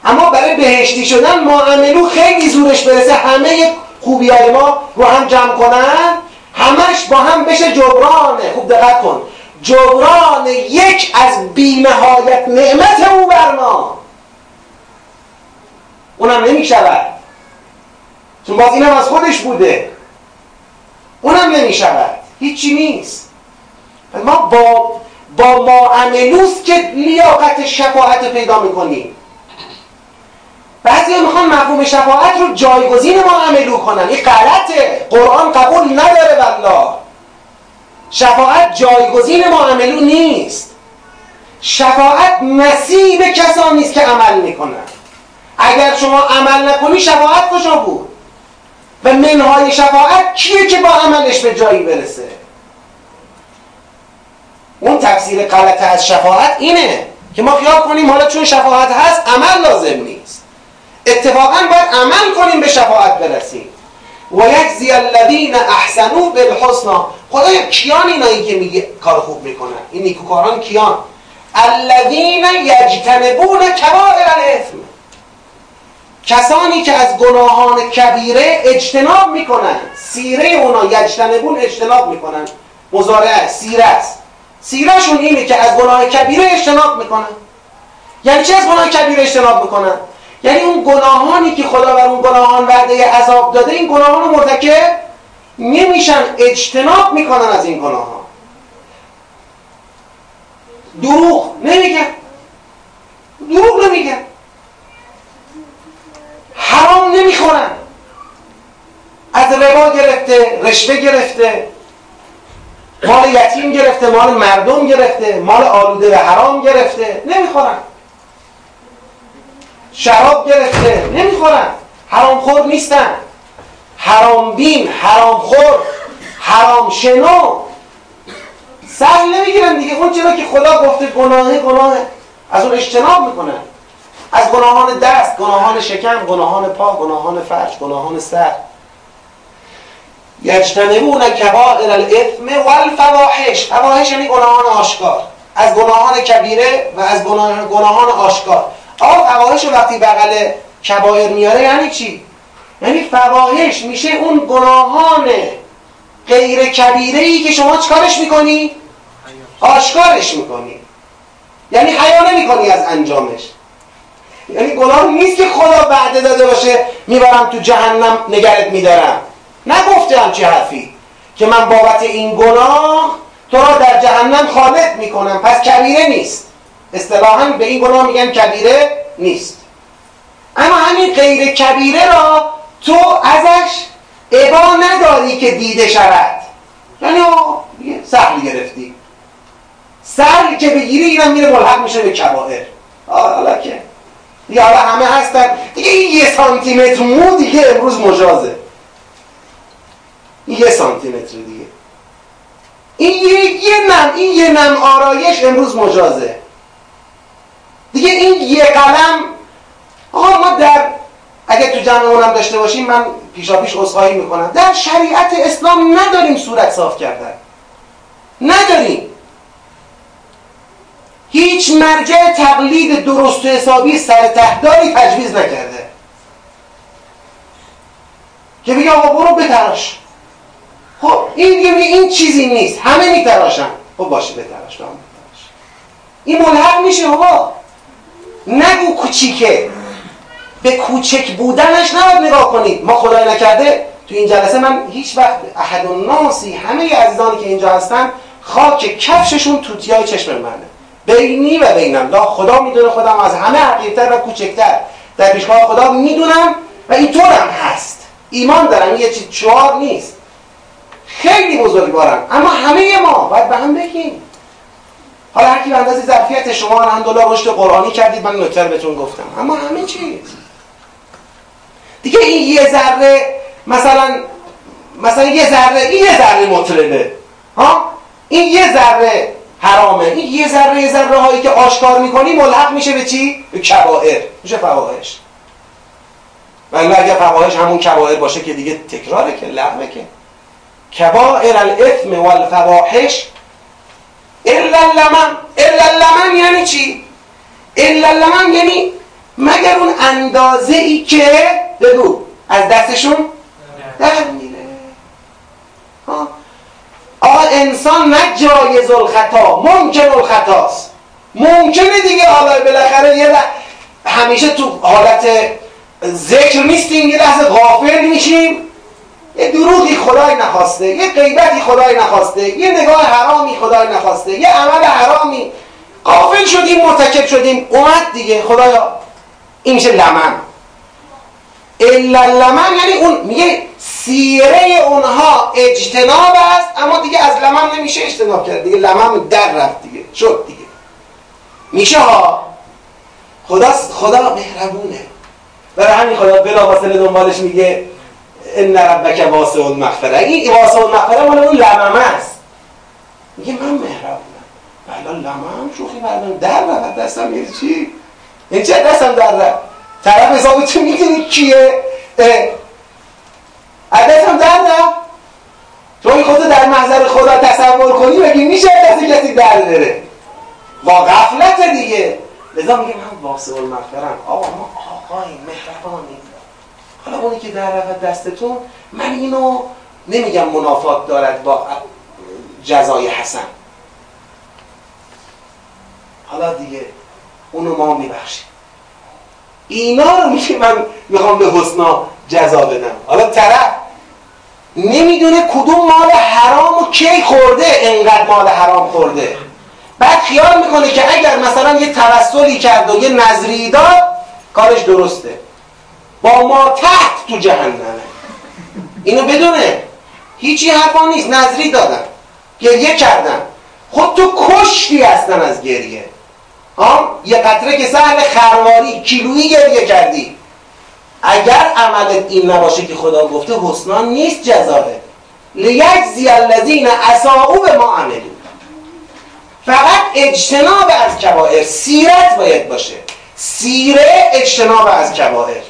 اما برای بهشتی شدن ما عملو خیلی زورش برسه. همه خوبی های ما رو هم جمع کنن. همش با هم بشه جبرانه خوب دقت کن. جبران یک از بینهایت نعمت او بر ما. اونم نمی شود چون باز اینم از خودش بوده. اونم نمی شود هیچی نیست. ما با با ما عملوست که لیاقت شفاعت پیدا می‌کنیم. بعضی می‌خوان مفهوم شفاعت رو جایگزین ما عملو کنن. این غلطه. قرآن قبول نداره والله. شفاعت جایگزین ما عملو نیست. شفاعت نصیب کسانی است که عمل می‌کنن. اگر شما عمل نکنی شفاعت کجا بود؟ و منهای شفاعت کیه که با عملش به جایی برسه؟ اون تفسیر غلط از شفاعت اینه که ما خیال کنیم حالا چون شفاعت هست عمل لازم نیست. اتفاقا باید عمل کنیم به شفاعت برسیم. و یجزی الذین احسنوا بالحسنا خدایا کیان اینایی که میگه کار خوب می‌کنن؟ این نیکوکاران کیان؟ الذین یجتنبون کبائر الاثم کسانی که از گناهان کبیره اجتناب می‌کنن. سیره اونا یجتنبون اجتناب می‌کنن. مزارعه سیره است. سیرهشون اینه که از گناه کبیره اجتناب می‌کنن. یعنی چه از گناه کبیره اجتناب می‌کنن؟ یعنی اون گناهانی که خدا بر اون گناهان وعده عذاب داده این گناهان رو مرتکب نمیشن اجتناب می‌کنن از این گناهان. دروغ نمیگن. دروغ نمیگن. حرام نمی‌خورن. از ربا گرفته رشوه گرفته مال یتیم گرفته مال مردم گرفته مال آلوده به حرام گرفته نمی‌خورن. شراب گرفته نمی‌خورن. حرام خور نیستن. حرام بین حرام خور حرام شنو. سهل نمی‌گیرن دیگه. اون چرا که خدا گفته گناه گناه از اون اجتناب می‌کنن. از گناهان دست گناهان شکم گناهان پا گناهان فرش گناهان سر. یجتنبون کبائر الاثم والفواحش. فواحش یعنی گناهان آشکار. از گناهان کبیره و از گناهان آشکار. آقا فواحش وقتی بغل کبائر میاره یعنی چی؟ یعنی فواحش میشه اون گناهان غیر کبیره ای که شما چکارش می‌کنی؟ آشکارش می‌کنی. یعنی حیا نمی‌کنی از انجامش. یعنی گناه نیست که خدا وعده داده باشه می‌برم تو جهنم نگرت میدارم. نگفته همچی حرفی؟ که من بابت این گناه تو را در جهنم خالد می‌کنم. پس کبیره نیست. اصطلاحا به این گناه میگن کبیره نیست. اما همین غیر کبیره را تو ازش عبا نداری که دیده شود. یعنی سهل گرفتی. سهل که بگیری اینم میره ملحق میشه به کبائر. حالا که حالا همه هستن. دیگه این یه سانتیمتر مو دیگه امروز مجازه. یه سانتیمتر دیگه. این یه, یه نم این یه نم آرایش امروز مجازه. دیگه این یه قلم آقا ما در اگه تو جمع داشته باشیم من پیشا پیش اصخایی می‌کنم. در شریعت اسلام نداریم صورت صاف کردن. نداریم. هیچ مرجع تقلید درست و حسابی سر تهداری تجویز نکرده. که بگه آقا برو بتراش. خب این دیگه این چیزی نیست. همه میتراشن. خب باشه بتراش بتراش. این ملحق میشه آقا. نگو کوچیکه. به کوچک بودنش نباید نگاه کنید. ما خدای نکرده تو این جلسه من هیچ وقت احد و ناسی همه عزیزانی که اینجا هستن خاک کفششون توتیای چشم منه. بینی و بینم. لا خدا می‌دونه خودم از همه حقیقتر و کوچکتر. در پیشگاه خدا می‌دونم و اینطورم هست. ایمان دارم یه چیز چهار نیست. خیلی بزرگوارم. اما همه ما باید به هم بگیم. حالا هر کی به اندازه ظرفیت شما الحمدلله رشد قرآنی کردید من نکتر بهتون گفتم. اما همه چیز دیگه این یه ذره مثلا مثلا یه ذره این یه ذره مطربه ها؟ این یه ذره حرامه. این یه ذره یه ذره هایی که آشکار می‌کنی ملحق میشه به چی؟ به کبائر. میشه فواحش. ولی اگه فواحش همون کبائر باشه که دیگه تکراره که لغوه که. کبائر الاثم والفواحش الا اللمن. الا اللمن یعنی چی؟ الا اللمن یعنی مگر اون اندازه ای که بگو از دستشون در میره. آقا انسان نه جایز الخطا ممکن الخطاست ممکنه دیگه حالا بالاخره یه همیشه تو حالت ذکر نیستیم یه لحظه غافل میشیم. یه دروغی خدای نخواسته یه غیبتی خدای نخواسته یه نگاه حرامی خدای نخواسته یه عمل حرامی. غافل شدیم مرتکب شدیم. اومد دیگه خدایا این میشه لمن. الا لمن یعنی اون میگه سیره اونها اجتناب است اما دیگه از لمن نمیشه اجتناب کرد دیگه لمن در رفت دیگه شد دیگه. میشه ها؟ خدا خدا مهربونه. برای همین خدا بلا واسطه دنبالش میگه ان ربک واسع المغفره. این واسع المغفره مال اون لممه است. میگه من مهربونم. بلا لمن شوخی بردم در رفت دستم یه چی؟ این چه دستم در رفت؟ طرف حسابی تو می‌دونی کیه؟ دستم در رفت تو این خودتو در محضر خدا تصور کنی بگی میشه دست کسی در بره؟ با غفلت دیگه. لذا میگه من واسه المغفرم آقا ما آقای مهربانی. حالا اونی که در رفت دستتون من اینو نمیگم منافات دارد با جزای حسن. حالا دیگه اونو ما میبخشیم. اینا رو میشه من می‌خوام به حسنا جزا بدم. حالا طرف نمی‌دونه کدوم مال حرام و کی خورده انقدر مال حرام خورده. بعد خیال می‌کنه که اگر مثلا یه توسلی کرد و یه نظری داد کارش درسته. با ما تحت تو جهنمه. اینو بدونه. هیچی حرفا نیست. نظری دادن. گریه کردن. خود تو کشتی هستن از گریه. یه قطره که سهل خرواری کیلویی گریه کردی. اگر عملت این نباشه که خدا گفته حسنا نیست جزاه لیجزی الذین اساءوا به ما عملو فقط اجتناب از کبائر. سیرت باید باشه. سیره اجتناب از کبائر.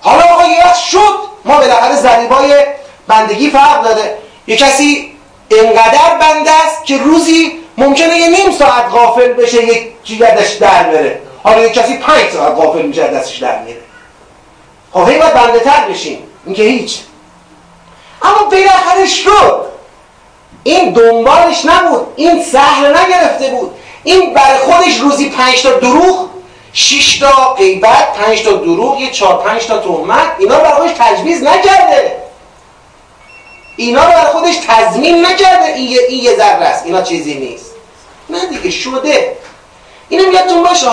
حالا آقا یه شد. ما بالاخره زریبای بندگی فرق داده. یه کسی انقدر بنده است که روزی ممکنه یه نیم ساعت غافل بشه یک جیگردش در بره. حالا یه کسی پنج ساعت غافل میشه دستش در میره خب هی باید بنده تر بشیم. این که هیچ. اما بالاخره شد. این دنبالش نبود این سهل نگرفته بود. این برای خودش روزی پنج تا دروغ شش تا غیبت پنج تا دروغ یه چهار پنج تا تهمت اینا برای خودش تجویز نکرده. اینا برای خودش تضمین نکرده. این یه, این یه ذره است. اینا چیزی نیست. نه دیگه شده. اینم یادتون باشه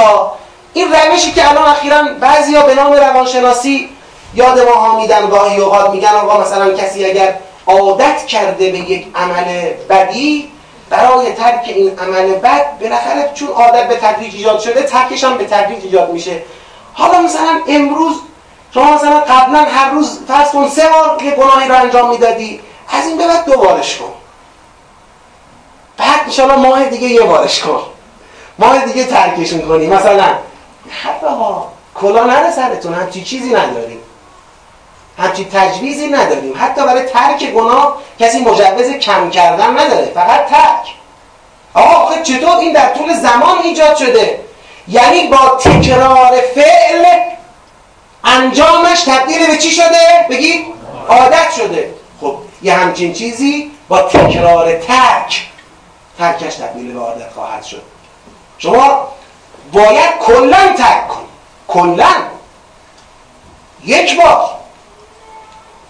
این روشی که الان اخیرا بعضیا به نام روانشناسی یاد ما ها میدن گاهی اوقات میگن آقا مثلا کسی اگر عادت کرده به یک عمل بدی برای ترک این عمل بد بالاخره چون عادت به تدریج ایجاد شده ترکش هم به تدریج ایجاد میشه. حالا مثلا امروز شما مثلا قبلا هر روز فرض کن سه بار یه گناهی رو انجام می‌دادی از این به بعد دوبارش کن. بعد انشاءالله ماه دیگه یه بارش کن. ماه دیگه ترکش می‌کنی مثلا ها. کلا نره سرتون. همچی چیزی نداریم. همچی تجویزی نداریم. حتی برای ترک گناه کسی مجوز کم کردن نداره. فقط ترک. آقا آخه چطور این در طول زمان ایجاد شده؟ یعنی با تکرار فعل انجامش تبدیل به چی شده؟ بگید عادت شده. خب یه همچین چیزی با تکرار ترک ترکش تبدیل به عادت خواهد شد. شما باید کلا ترک کنید. کلا. یک بار.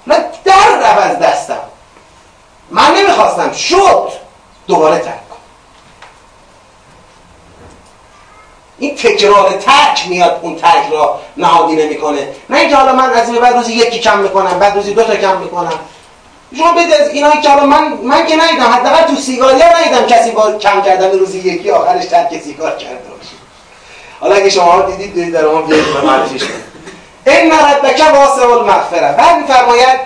من در رو از دستم. من نمی‌خواستم شد دوباره ترک کن این تکرار ترک میاد اون ترک را نهادی نمی‌کنه. نه اینکه حالا من از این بعد روزی یکی کم می‌کنم بعد روزی دو تا کم می‌کنم. شما بده از که من من که ندیدم حداقل تو سیگاری ها ندیدم کسی با کم کردن روزی یکی آخرش ترک سیگار کرده باشه. حالا اگه شما دیدید دیدید در اون بیایید به معرفیش کنید. این ربک واسع المغفره بعد میفرماید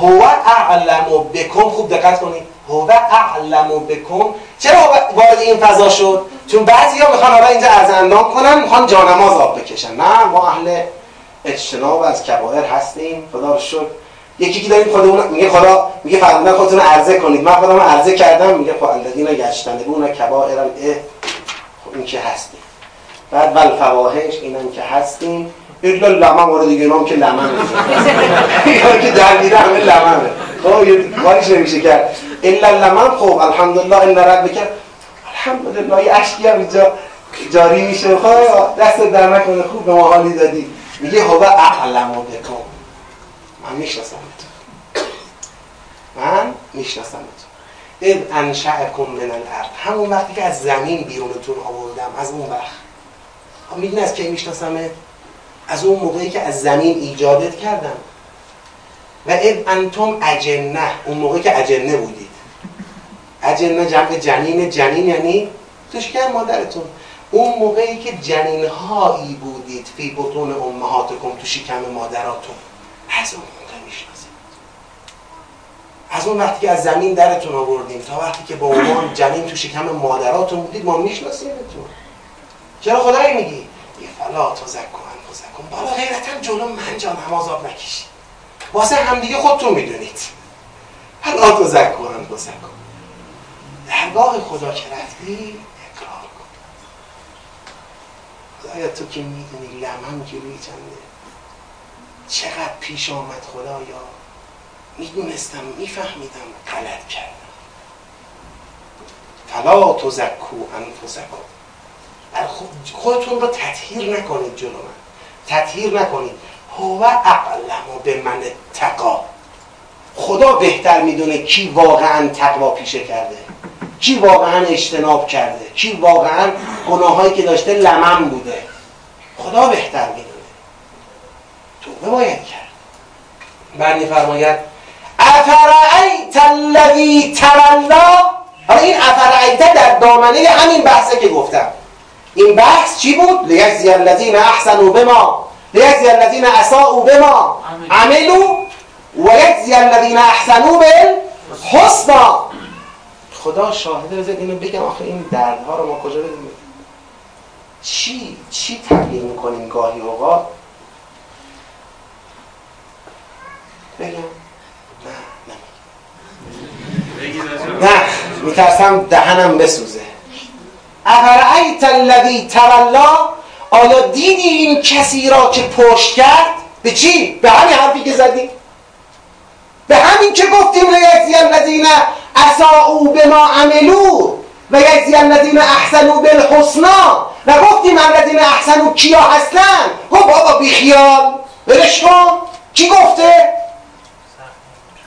هو اعلم بکم. خوب دقت کنید. هو اعلم بکم. چرا وارد این فضا شد؟ چون بعضیا می‌خوان حالا اینجا از اندام کنن می‌خوان جانماز آب بکشن. نه ما اهل اجتناب از کبائر هستیم. خدا رو شکر. یکی که داریم خودمون میگه خدا میگه فرمودن خودتون عرضه کنید. من خودم عرضه کردم میگه خب الذین یجتنبون کبائر ال خب این که هستیم. بعد ول فواحش اینم که هستیم. الا لمن مورد دیگه نام که لمن اینا که در میره همه لمنه خب یه کاریش نمیشه کرد. الا لمن خب الحمدلله ان رب الحمدلله یه اشکی هم اینجا جاری میشه. خب دست در نکنه خوب به ما حالی دادی. میگه هو اعلم بکم. من می‌شناسم من می‌شناسم اذ انشأکم من الارض. همون وقتی که از زمین بیرونتون آوردم از اون وقت. می‌دونی از کی میشناسمه؟ از اون موقعی که از زمین ایجادت کردم. و این انتم اجنه. اون موقعی که اجنه بودید. اجنه جمع جنین جنین یعنی توشکر مادرتون. اون موقعی که جنین هایی بودید فی بطون امهاتکم تو شکم مادراتون. از اون موقع می‌شناسید از اون وقتی که از زمین درتون آوردیم تا وقتی که با عنوان جنین تو شکم مادراتون بودید ما میشناسیمتون. چرا خدایی میگی؟ یه فلا تو زکن انفسکن بالا غیرتا جلو من جان نمازاب نکشید واسه همدیگه خودتون می‌دونید. فلا تو زکن انفسکن درگاه خدا که رفتی اقرار کن. خدایا تو که می‌دونی لمن جلوی چنده؟ چقدر پیش آمد خدایا؟ می‌دونستم میفهمیدم غلط کردم. فلا تزکو انفسکم. بر خودتون رو تطهیر نکنید جلو من. تطهیر نکنید. هو اعلم به من تقا. خدا بهتر می‌دونه کی واقعا تقوا پیشه کرده. کی واقعا اجتناب کرده. کی واقعا گناهایی که داشته لمن بوده. خدا بهتر می‌دونه. توبه باید کرد. بعد میفرماید افرعیت الذی تولا حالا این افرعیت در دامنه همین بحثه که گفتم. این بحث چی بود؟ لیجزی الذین احسنوا بما. لیجزی الذین اساءوا بما. عملوا. و یجزی الذین احسنوا بالحسنا خدا شاهده بذارید اینو بگم آخه این دردها رو ما کجا بدیم چی چی تبلیغ می‌کنیم گاهی اوقات؟ بگم. نه میترسم دهنم بسوزه. افرعیت الذی تولا آیا دیدی این کسی را که پشت کرد؟ به چی؟ به همین حرفی که زدی؟ به همین که گفتیم لیجزی الذین اساءوا بما عملو و یجزی الذین احسنوا بالحسنا و گفتیم الذین احسنوا کیا هستن؟ گفت بابا بیخیال. برش کن. کی گفته؟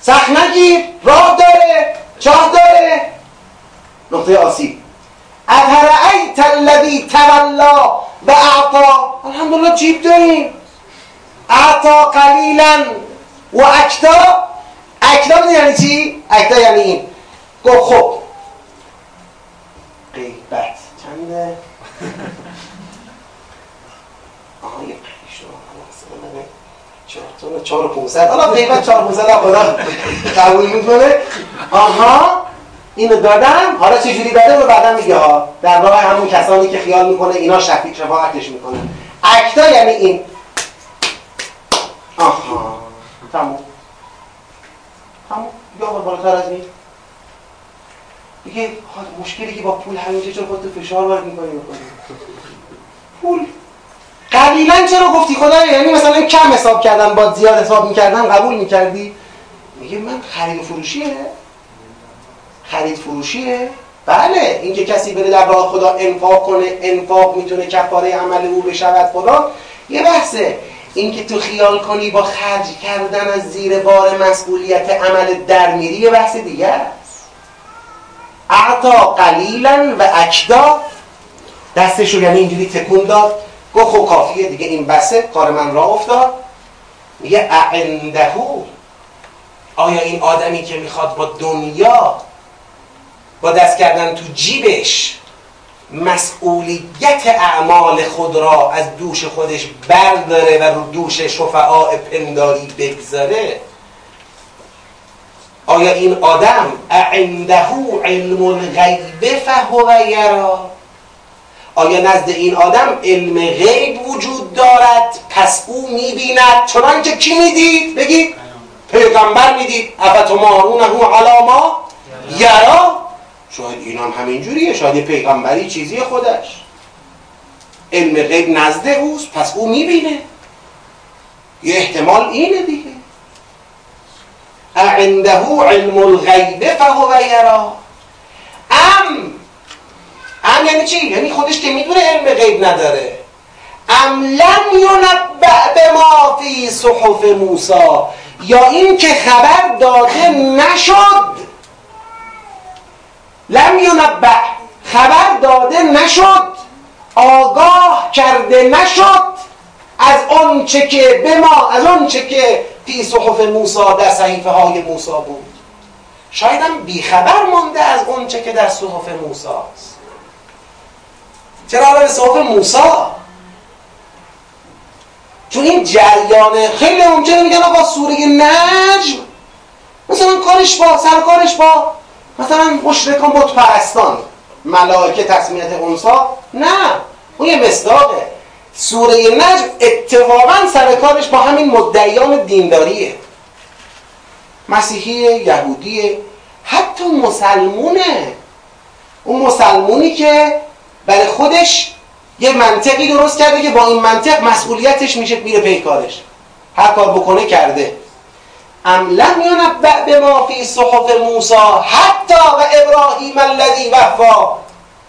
سخت نگیر راه داره چاه داره. نقطه آسیب. افرعیت الذی تولا و اعطا الحمدلله جیب داریم. اعطا قلیلا و اکتا. اکتا یعنی چی؟ اکتا یعنی این. گفت خب. قیبت چنده؟ *laughs* آها یه چهار و پونسد حالا قیمت چهار پونسد خدا قبول می‌کنه. آها اینو دادم. حالا چجوری داده رو بعدا میگه ها در واقع همون کسانی که خیال می‌کنه اینا شفیق شفاعتش می‌کنه اکتا یعنی این. آها. تموم. تموم. یا بالاتر از این. دیگه مشکلی که با پول همینجا چرا خودتو فشار وارد می‌کنی؟ می‌کنی. پول. قبیلا چرا گفتی خدا یعنی مثلا کم حساب کردن با زیاد حساب می‌کردن قبول می‌کردی؟ میگه من خرید فروشیه. خرید فروشیه؟ بله اینکه کسی بره در راه خدا انفاق کنه انفاق می‌تونه کفاره عمل او بشود خدا. یه بحثه. اینکه تو خیال کنی با خرج کردن از زیر بار مسئولیت عمل در میری یه بحث دیگه است. اعطا قلیلا و اکدا. دستش رو یعنی اینجوری تکون داد. گفت خب کافیه دیگه این بسه کار من را افتاد. میگه اعندهو آیا این آدمی که می‌خواد با دنیا با دست کردن تو جیبش مسئولیت اعمال خود را از دوش خودش برداره و رو دوش شفعاء پنداری بگذاره؟ آیا این آدم اعندهو علم الغیب فهو یرا؟ آیا نزد این آدم علم غیب وجود دارد؟ پس او می‌بیند. چنانکه کی می‌دید؟ بگید پیغمبر می‌دید. افتمارونه علاما یرا. شاید این هم همینجوریه. شاید پیغمبری چیزی خودش. علم غیب نزد اوست. پس او می‌بینه. یه احتمال اینه دیگه. عنده علم الغیب فهو یرا. ام ام یعنی چی؟ یعنی خودش که می‌دونه علم غیب نداره. ام لم ینبع به ما فی صحف موسا یا این که خبر داده نشد. لم ینبع خبر داده نشد. آگاه کرده نشد. از آنچه که به ما از آنچه که فی صحف موسا در صحیفه های موسا بود. شاید هم بیخبر مانده از آنچه که در صحف موساست چرا حالا به صحف موسا چون این جریان خیلی ممکنه میگن آقا سوره نجم مثلا کارش با سرکارش با مثلا مشرکان بت پرستان ملائکه تصمیت انسا نه اون یه مصداقه. سوره نجم اتفاقا سرکارش با همین مدعیان دینداریه. مسیحی یهودیه حتی مسلمونه. اون مسلمونی که برای خودش یه منطقی درست کرده که با این منطق مسئولیتش میشه میره پیکارش هر کار بکنه کرده. ام لم ینبأ بما فی صحف موسی حتی و ابراهیم الذی وفا.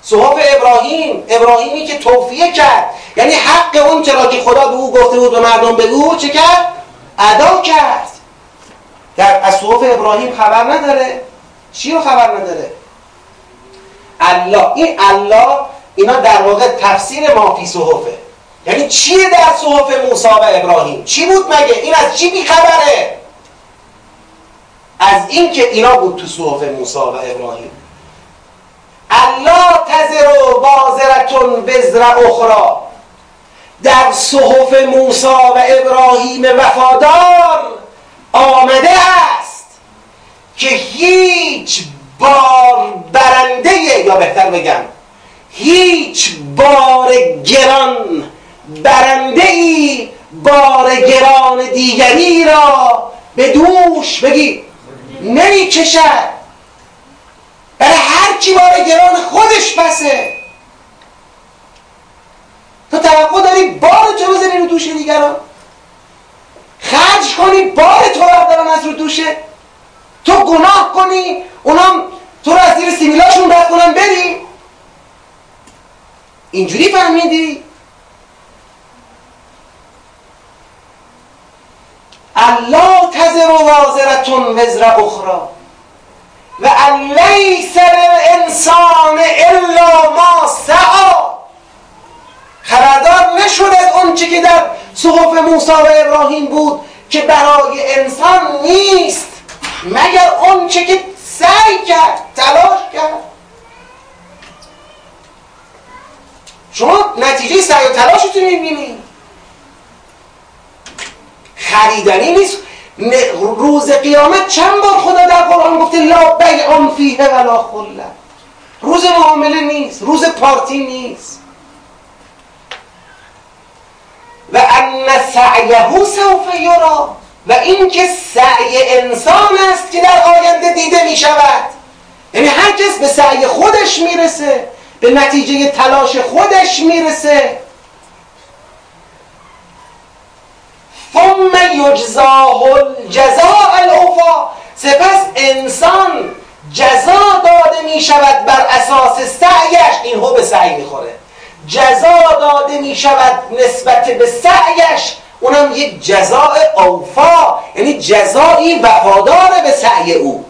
صحف ابراهیم ابراهیمی که توفیه کرد. یعنی حق اون چرا که خدا به او گفته بود به مردم بگو چه کرد؟ ادا کرد. در از صحف ابراهیم خبر نداره. چی رو خبر نداره؟ الله. این الله اینا در واقع تفسیر ما فی صحفه. یعنی چیه در صحف موسی و ابراهیم؟ چی بود مگه؟ این از چی بیخبره؟ از این که اینا بود تو صحف موسی و ابراهیم. الله تزر و بازرتون وزر اخرى در صحف موسی و ابراهیم وفادار آمده است که هیچ بار برنده یا بهتر بگم هیچ بار گران برنده ای بار گران دیگری را به دوش بگی نمی کشد برای هر کی بار گران خودش بسه. تو توقع داری بار تو بزنی رو دوش دیگران؟ خرج کنی بار تو بردارن از رو دوشه تو گناه کنی اونام تو رو از زیر سیمیلاشون کنن بری. اینجوری فهمیدی؟ الله تزر و وازرتون وزر اخرى. و لیس للانسان الا ما سعا خبردار نشد از اون که در صحف موسی و ابراهیم بود که برای انسان نیست مگر اون که سعی کرد تلاش کرد؟ شما نتیجه سعی و تلاشتون می‌بینید خریدنی نیست. روز قیامت چند بار خدا در قرآن گفته لا بیعان فیه ولا خله روز معامله نیست روز پارتی نیست. و ان سعیه سوف یرا. و اینکه سعی انسان است که در آینده دیده می شود یعنی هر کس به سعی خودش می‌رسه. به نتیجه تلاش خودش می‌رسه. ثم یجزاه الجزاء الاوفا سپس انسان جزا داده می شود بر اساس سعیش. این هو به سعی می‌خوره. جزا داده می شود نسبت به سعیش. اونم یک جزاء اوفا یعنی جزایی وفادار به سعی او.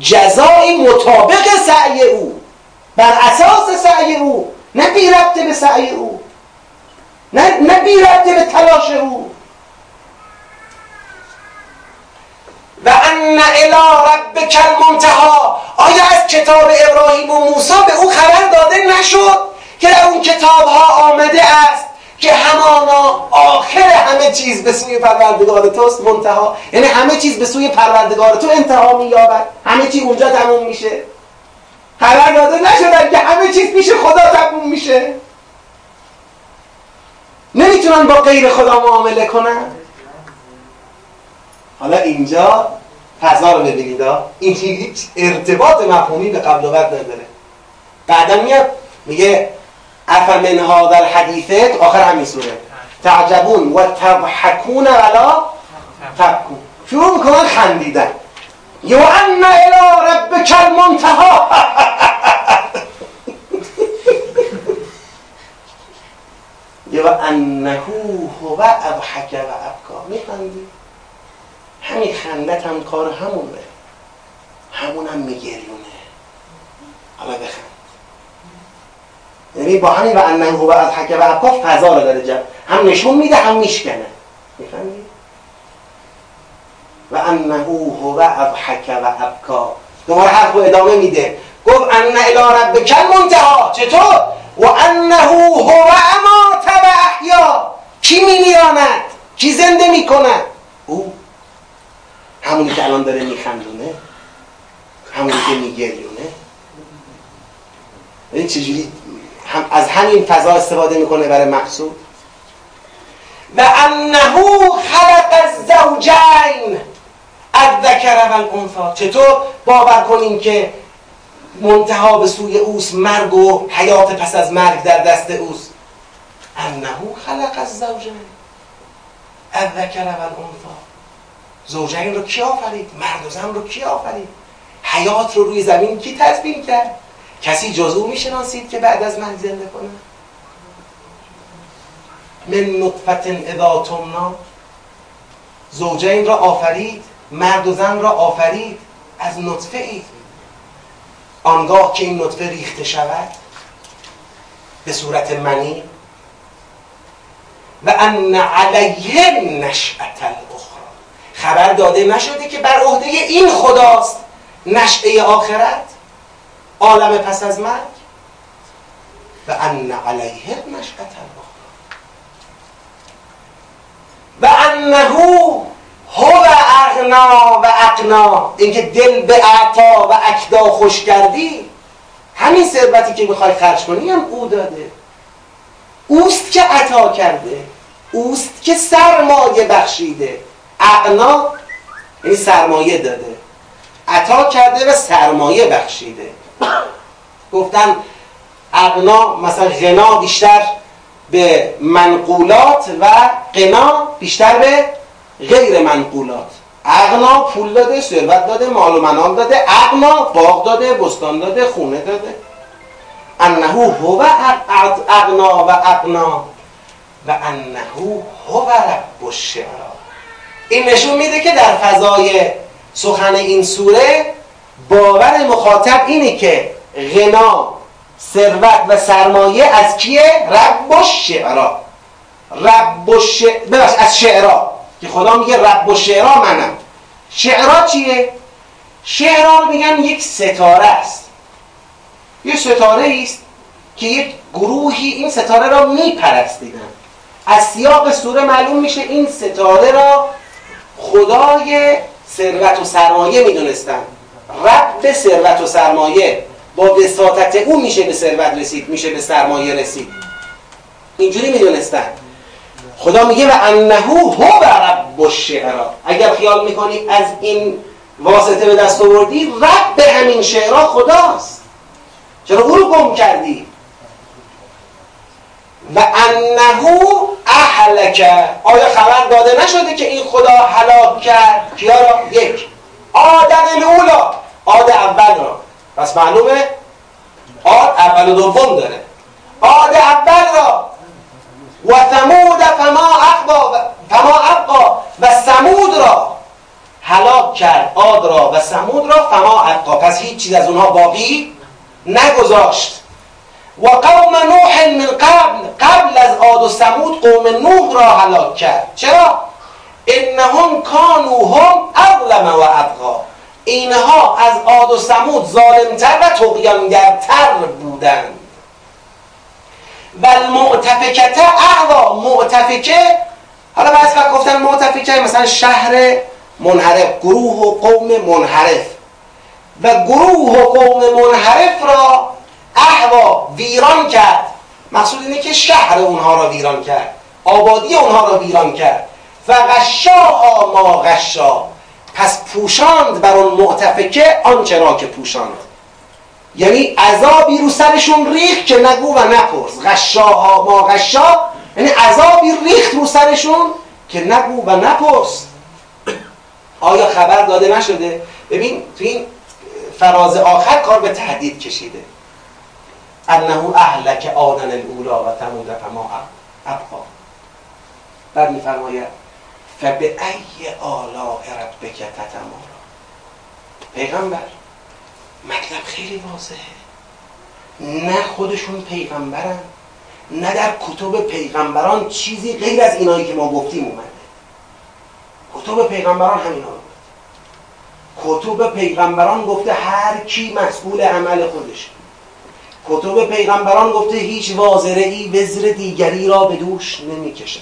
جزایی مطابق سعی او. بر اساس سعی او نه بی ربطه به سعی او نه, نه بی ربطه به تلاش او. و ان الى ربک المنتها آیا از کتاب ابراهیم و موسی به او خبر داده نشد که در اون کتاب ها آمده است که همانا آخر همه چیز به سوی پروردگار توست منتها یعنی همه چیز به سوی پروردگار تو انتها مییابد همه چیز اونجا تموم میشه. خبر داده نشدن که همه چیز پیش خدا تموم میشه. نمی‌تونن با غیر خدا معامله کنن. حالا اینجا فضا رو ببینید این هیچ ارتباط مفهومی به قبل و بعد نداره. بعدا میاد میگه افمن هذا الحدیث. آخر همین سوره. تعجبون و تضحکون ولا تبکون. شروع می‌کنن خندیدن. یو ان الى ربک المنتها یو انه هو اضحک و ابکا. میخندی؟ همین خندت هم کار همونه. همون هم میگریونه. حالا بخند. یعنی با همین و انه هو اضحک و ابکا فضا رو داره جب هم نشون میده هم میشکنه. می‌فهمی و انه هو اضحک و ابکا. دوباره حرف ادامه میده. گفت ان الى ربک المنتها چطور؟ و انه هو امات و احیا. کی میمیراند؟ کی زنده می‌کند؟ او. همونی که الان داره میخندونه. همونی که میگریونه. این چجوری هم از همین فضا استفاده می‌کنه برای مقصود. و انه خلق الزوجین. الذکر و الانثى چطور؟ باور کنیم که منتها به سوی اوست مرگ و حیات پس از مرگ در دست اوست. انه خلق الزوجین الذکر و الانثى زوجین رو کی آفرید؟ مرد و زن رو کی آفرید؟ حیات رو روی زمین کی تضمین کرد؟ کسی جز او می‌شناسید که بعد از من زنده کنه؟ من نطفت اذا تمنا زوجین را آفرید. مرد و زن را آفرید از نطفه ای. آنگاه که این نطفه ریخته شود به صورت منی و ان علیه نشأت الاخرى خبر داده نشده که بر عهده این خداست نشعه آخرت عالم پس از مرگ. و ان علیه نشأت الاخرى و انه هو اغنا و اقنا اینکه دل به اعطا و اکدا خوش کردی همین ثروتی که می‌خوای خرج کنی هم او داده. اوست که عطا کرده اوست که سرمایه بخشیده. اقنا یعنی سرمایه داده. عطا کرده و سرمایه بخشیده. گفتن اقنا مثلا غنا بیشتر به منقولات و قنا بیشتر به غیر منقولات اغنا پول داده ثروت داده مال و منال داده اغنا باغ داده بستان داده خونه داده. انه هو اغنا و اغنا. و انه هو رب الشعرا. این نشون میده که در فضای سخن این سوره باور مخاطب اینه که غنا ثروت و سرمایه از کیه؟ رب الشعرا. رب الشعرا از شعرا. که خدا میگه رب و شعرا منم. شعرا چیه؟ شعرا میگن یک ستاره است. یک ستاره است که یک گروهی این ستاره را میپرستیدن. از سیاق سوره معلوم میشه این ستاره را خدای ثروت و سرمایه می‌دونستن. رب ثروت و سرمایه با وساطت او میشه به ثروت رسید میشه به سرمایه رسید. اینجوری می‌دونستن. خدا میگه و انه هو رب الشعرا. اگر خیال می‌کنی از این واسطه به دست آوردی رب به همین شعرا خداست. چرا او رو گم کردی؟ و انه اهلک. آیا خبر داده نشده که این خدا هلاک کرد؟ کیا را؟ یک. آدم الاولا آد اول را. پس معلومه؟ آد اول و دوم داره. آد اول را. و ثمود فما اقبا فما ابقا و سمود را هلاک کرد آد را و سمود را فما ابقا. پس هیچ چیز از اونها باقی نگذاشت. و قوم نوح من قبل قبل از آد و سمود قوم نوح را هلاک کرد. چرا؟ انهم کانو هم اظلم و ابقا. اینها از آد و سمود ظالمتر و تقیانگرتر بودند. و المعتفکت اعوا معتفکه. حالا بعضی وقت گفتن معتفکه مثلا شهر منحرف گروه و قوم منحرف. و گروه و قوم منحرف را احوا ویران کرد. مقصود اینه که شهر اونها را ویران کرد. آبادی اونها را ویران کرد. و غشاها ما غشا. پس پوشاند بر اون معتفکه آنچه را که پوشاند. یعنی عذابی رو سرشون ریخت که نگو و نپرس. غشاها ما غشا یعنی عذابی ریخت رو سرشون که نگو و نپرس. آیا خبر داده نشده؟ ببین تو این فراز آخر کار به تهدید کشیده. انه اهلک آدن الاولا و ثمود فما ابقا. بعد میفرماید فبه ای آلاء ربک تتمارا پیغمبر مطلب خیلی واضحه. نه خودشون پیغمبرن نه در کتب پیغمبران چیزی غیر از اینایی که ما گفتیم اومده. کتب پیغمبران همینا رو کتب پیغمبران گفته هر کی مسئول عمل خودش کتب پیغمبران گفته هیچ وازره ای وزر دیگری را به دوش نمی‌کشد.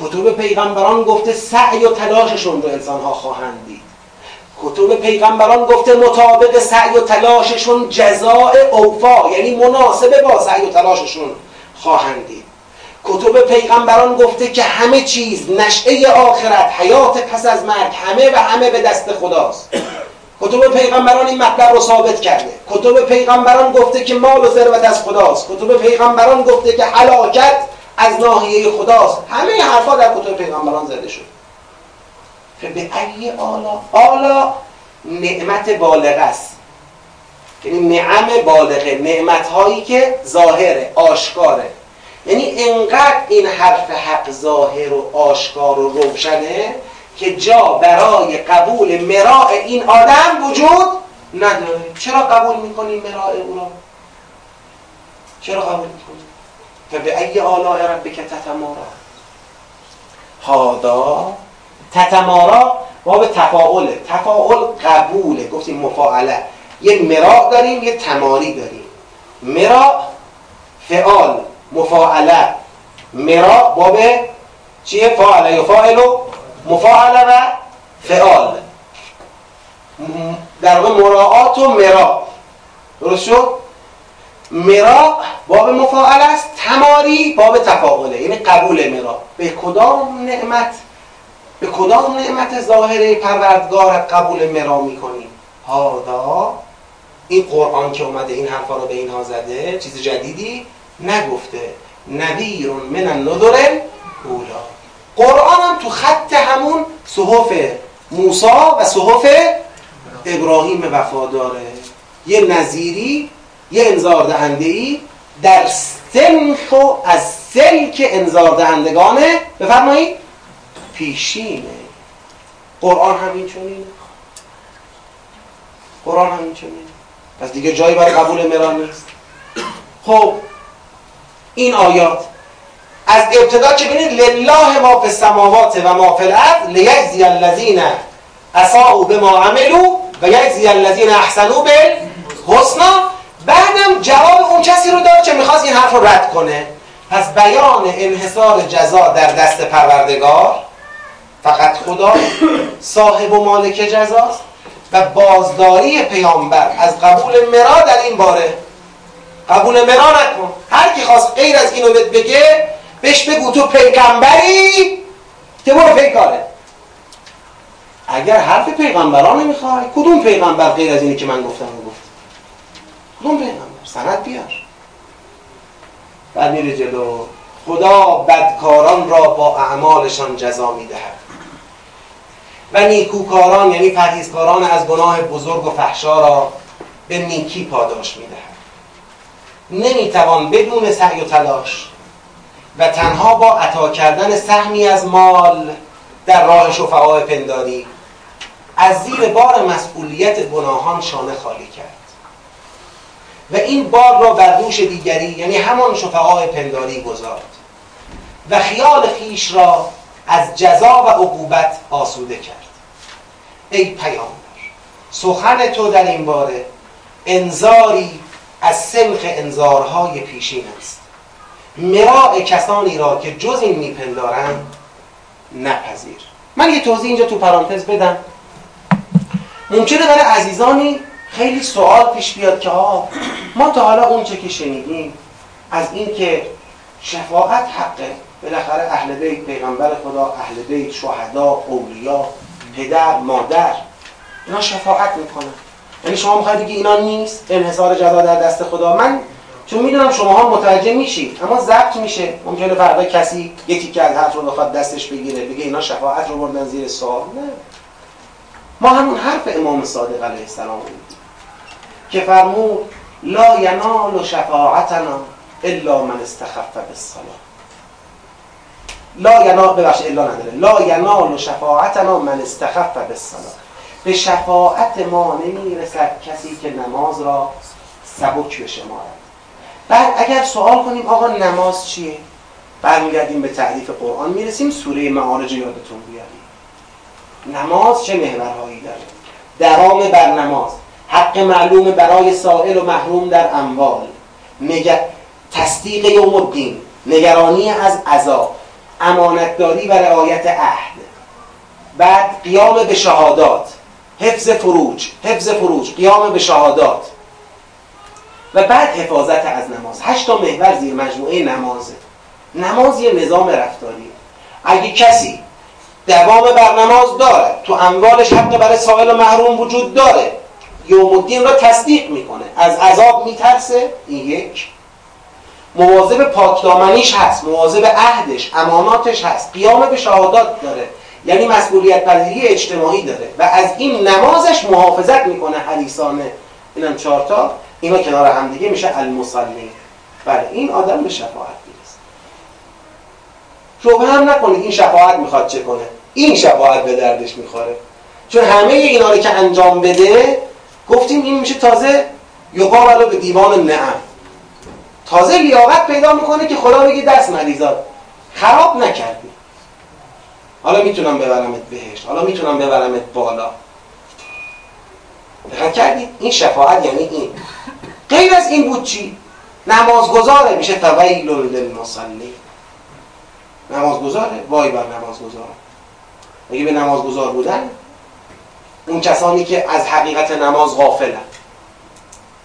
کتب پیغمبران گفته سعی و تلاششون رو انسان ها خواهند دید. کتب پیغمبران گفته مطابق سعی و تلاششون جزاء اوفا یعنی مناسب با سعی و تلاششون خواهند دید. کتب پیغمبران گفته که همه چیز نشعه آخرت حیات پس از مرگ همه و همه به دست خداست. کتب پیغمبران این مطلب رو ثابت کرده. کتب پیغمبران گفته که مال و ثروت از خداست. کتب پیغمبران گفته که حلاکت از ناحیه خداست. همه حرفا در کتب پیغمبران زده شد. به ای آلا آلا نعمت بالغ است. یعنی نعم بالغه نعمت هایی که ظاهره آشکاره. یعنی انقدر این حرف حق ظاهر و آشکار و روشنه که جا برای قبول مراع این آدم وجود نداره. چرا قبول می‌کنیم مراع او را؟ چرا قبول می‌کنیم فبه ای آلاء ربک تتمارا. هادا تتمارا باب تفاعله تفاعل قبوله گفتیم مفاعله. یه مراع داریم یه تماری داریم. مراع فعال مفاعله. مراع باب چیه؟ فاعله یا فاعل مفاعله و فعال. در واقع مراعات و مراع. درست شد؟ مراع باب مفاعل است تماری باب تفاعله یعنی قبول مراع. به کدام نعمت به کدام نعمت ظاهره پروردگارت قبول مرا می‌کنیم هادا. این قرآن که اومده این حرفا رو به اینها زده چیز جدیدی نگفته. نبیر من النذر اولا قرآن هم تو خط همون صحف موسا و صحف ابراهیم وفاداره. یه نظیری یه انذار دهنده ای در سنخ و از سلک انذار دهندگانه. بفرمایید پیشینه قرآن همین چونینه قرآن همین چونینه پس دیگه جایی برای قبول مران نیست. خب این آیات. از ابتدا که بینید لله ما فی السماوات و ما فی الارض لیجزی الذین اساءوا بما عملوا و یجزی الذین احسنوا بالحسنا بعدم جواب اون کسی رو داد که می‌خواست این حرف رو رد کنه. پس بیان انحصار جزا در دست پروردگار. فقط خدا صاحب و مالک جزاست و بازداری پیامبر از قبول مرا در این باره. قبول مرا نکن. هر کی خواست غیر از اینو بگه بهش بگو تو پیغمبری. که برو پیکاره. اگر حرف پیغمبران نمی‌خوای کدوم پیغمبر غیر از اینی که من گفتم رو گفت؟ کدوم پیغمبر؟ سند بیار. بعد میره جلو. خدا بدکاران را با اعمالشان جزا می‌دهد. و نیکوکاران یعنی پرهیزکاران از گناه بزرگ و فحشا را به نیکی پاداش می‌دهد. نمی‌توان بدون سعی و تلاش و تنها با عطا کردن سهمی از مال در راه شفعاء پنداری از زیر بار مسئولیت گناهان شانه خالی کرد. و این بار را بر دوش دیگری یعنی همان شفعاء پنداری گذارد و خیال خیش را از جزا و عقوبت آسوده کرد. ای پیامبر سخن تو در این باره انذاری از سمخ انذارهای پیشین است. مراع کسانی را که جز این میپندارند نپذیر. من یه توضیح اینجا تو پرانتز بدم. ممکنه برای عزیزانی خیلی سوال پیش بیاد که آه ما تا حالا اون چه که شنیدیم از این که شفاعت حقه. بالاخره اهل بیت پیغمبر خدا اهل بیت شهدا اولیا پدر مادر اینا شفاعت می‌کنن. یعنی شما می‌خواید بگی اینا نیست انحصار جزا در دست خدا. من چون می‌دونم شماها متوجه میشید اما ضبط میشه. ممکنه فردا کسی یکی که از حرف رو بخواد دستش بگیره بگه اینا شفاعت رو بردن زیر سوال. نه. ما همون حرف امام صادق علیه السلام بود که فرمود لا ینال شفاعتنا. الا من استخف بالصلاه لا ینال ببخشید الا نداره. لا ینال شفاعتنا من استخف بالصلاه به شفاعت ما نمی‌رسد کسی که نماز را سبک بشمارد بعد اگر سوال کنیم آقا نماز چیه؟ برمیگردیم به تعریف قرآن می‌رسیم سوره معارج یادتون بیاریم. نماز چه محورهایی داره؟ درام بر نماز حق معلوم برای سائل و محروم در اموال نگ... تصدیق یوم الدین نگرانی از عذاب امانتداری و رعایت عهد. بعد قیام به شهادات حفظ فروج حفظ فروج قیام به شهادات. و بعد حفاظت از نماز. هشتا محور زیر مجموعه نمازه نماز یه نظام رفتاری اگه کسی دوام بر نماز داره تو اموالش حق برای سائل و محروم وجود داره یوم الدین را تصدیق می‌کنه. از عذاب میترسه؟ این یک. مواظب پاکدامنیش هست مواظب عهدش اماناتش هست قیام به شهادات داره. یعنی مسئولیت پذیری اجتماعی داره. و از این نمازش محافظت می‌کنه حدیثانه. اینم چهارتا اینا کنار هم دیگه میشه المصلی. بله این آدم به شفاعت می‌رسه. شبه هم نکنید این شفاعت می‌خواد چه کنه. این شفاعت به دردش می‌خوره. چون همه اینا رو که انجام بده گفتیم این میشه تازه یقابلو به دیوان نعم. تازه لیاقت پیدا می‌کنه که خدا بگه دست مریضات خراب نکردی. حالا می‌تونم ببرمت بهشت حالا می‌تونم ببرمت بالا. دقت کردید این شفاعت یعنی این. غیر از این بود چی؟ نمازگزاره میشه فویل للمصلی. نمازگزاره؟ وای بر نمازگزار. اگه به نمازگزار بودن؟ اون کسانی که از حقیقت نماز غافلن.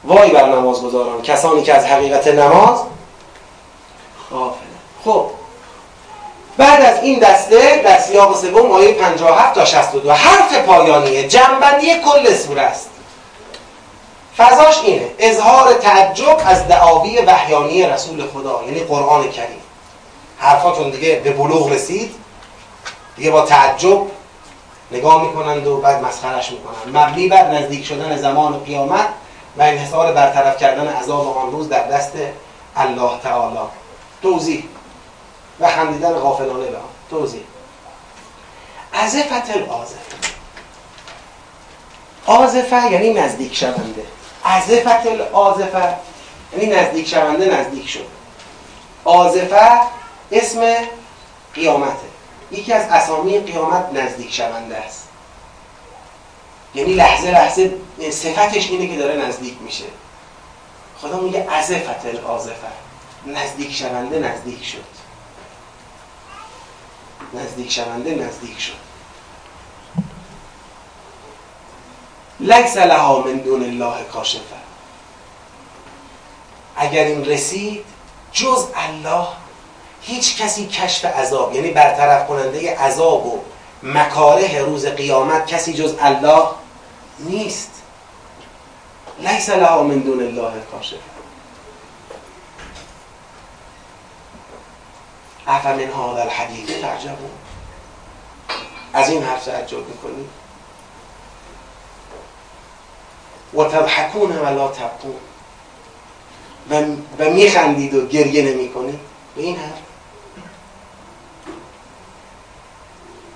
وای بر نمازگزاران کسانی که از حقیقت نماز غافلن خب بعد از این دسته در سیاق سوم آیه 57 تا 62 حرف پایانیه جنبندی کل سوره است. فضاش اینه اظهار تعجب از دعاوی وحیانی رسول خدا یعنی قرآن کریم. حرفاتون دیگه به بلوغ رسید دیگه با تعجب نگاه می‌کنند و بعد مسخرش می‌کنند. مبنی بر نزدیک شدن زمان قیامت و انحصار برطرف کردن عذاب آن روز در دست الله تعالی. توضیح. و خندیدن غافلانه به آن. توضیح. ازفت الازفه آزفه یعنی نزدیک شونده. ازفت الازفه یعنی نزدیک شونده نزدیک شد آزفه اسم قیامته. یکی از اسامی قیامت نزدیک شونده است. یعنی لحظه لحظه صفتش اینه که داره نزدیک میشه. خدا میگه ازفت الازفه نزدیک شونده نزدیک شد. نزدیک شونده نزدیک شد. لیس لها من دون الله کاشفه. اگر این رسید جز الله هیچ کسی کشف عذاب یعنی برطرف کننده عذاب و مکاره روز قیامت کسی جز الله نیست. لیس لها من دون الله کاشف افمن هذا الحدیث تعجبون؟ از این حرف تعجب می‌کنید؟ و تضحکون ولا تبقون و میخندید و گریه نمی کنید به این حرف.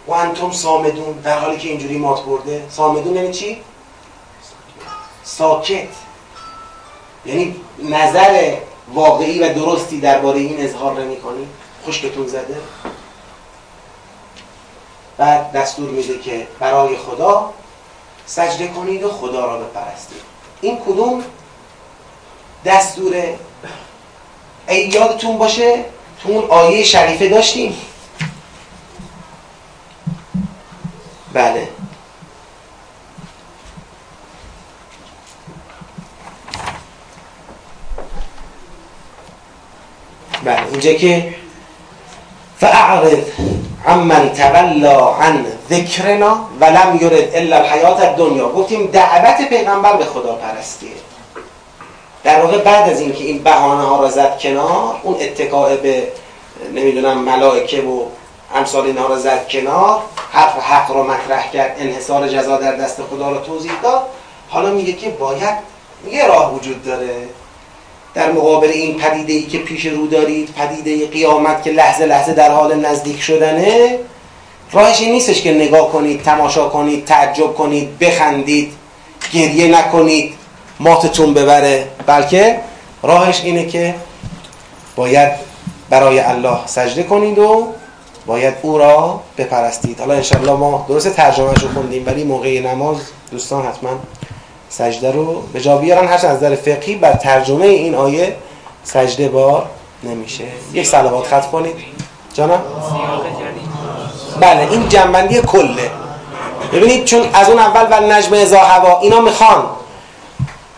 و انتم سامدون در حالی که اینجوری مات برده. سامدون یعنی چی؟ ساکت. یعنی نظر واقعی و درستی درباره این اظهار نمی کنی. خشکتون زده. بعد دستور میده که برای خدا سجده کنید و خدا را بپرستید. این کدوم دستوره ای یادتون باشه؟ تو اون آیه شریفه داشتیم. بله. بله اینجا که فاعرض عمن تولا عن ذکرنا ولم یرد الا الحیات دنیا گفتیم دعوت پیغمبر به خدا پرستیه در واقع بعد از اینکه این بهانه ها را زد کنار اون اتکاع به نمی‌دونم ملائکه و امثال اینها را زد کنار حرف حق را مطرح کرد انحصار جزا در دست خدا را توضیح داد. حالا میگه که باید یه راه وجود داره. در مقابل این پدیده ای که پیش رو دارید پدیده قیامت که لحظه لحظه در حال نزدیک شدنه راهش این نیستش که نگاه کنید تماشا کنید تعجب کنید بخندید گریه نکنید ماتتون ببره. بلکه راهش اینه که باید برای الله سجده کنید و باید او را بپرستید. حالا انشالله ما درست ترجمه رو خوندیم ولی موقع نماز دوستان حتما سجده رو به جا بیارن. هرچند از نظر فقهی بر ترجمه این آیه سجده بار نمیشه. یک صلوات خط کنید. جانم بله این جنبندی کله. ببینید چون از اون اول و نجم ازا هوا اینا می‌خوان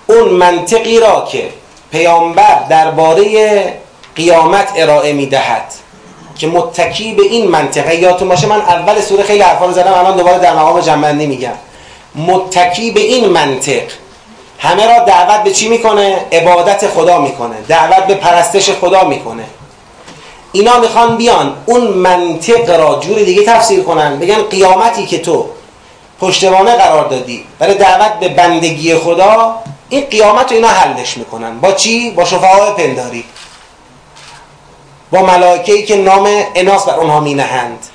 اون منطقی را که پیامبر درباره قیامت ارائه می‌دهد که متکی به این منطقه یادتون باشه من اول سوره خیلی حرفا زدم الان دوباره در مقام جنبندی میگم. متکی به این منطق. همه را دعوت به چی می‌کنه؟ عبادت خدا می‌کنه. دعوت به پرستش خدا می‌کنه. اینا می‌خوان بیان. اون منطق را جور دیگه تفسیر کنن. بگن قیامتی که تو پشتوانه قرار دادی. برای دعوت به بندگی خدا این قیامت رو اینا حلش می‌کنن. با چی؟ با شفاهای پنداری. با ملائکه‌ای که نام اناس بر اونها مینهند.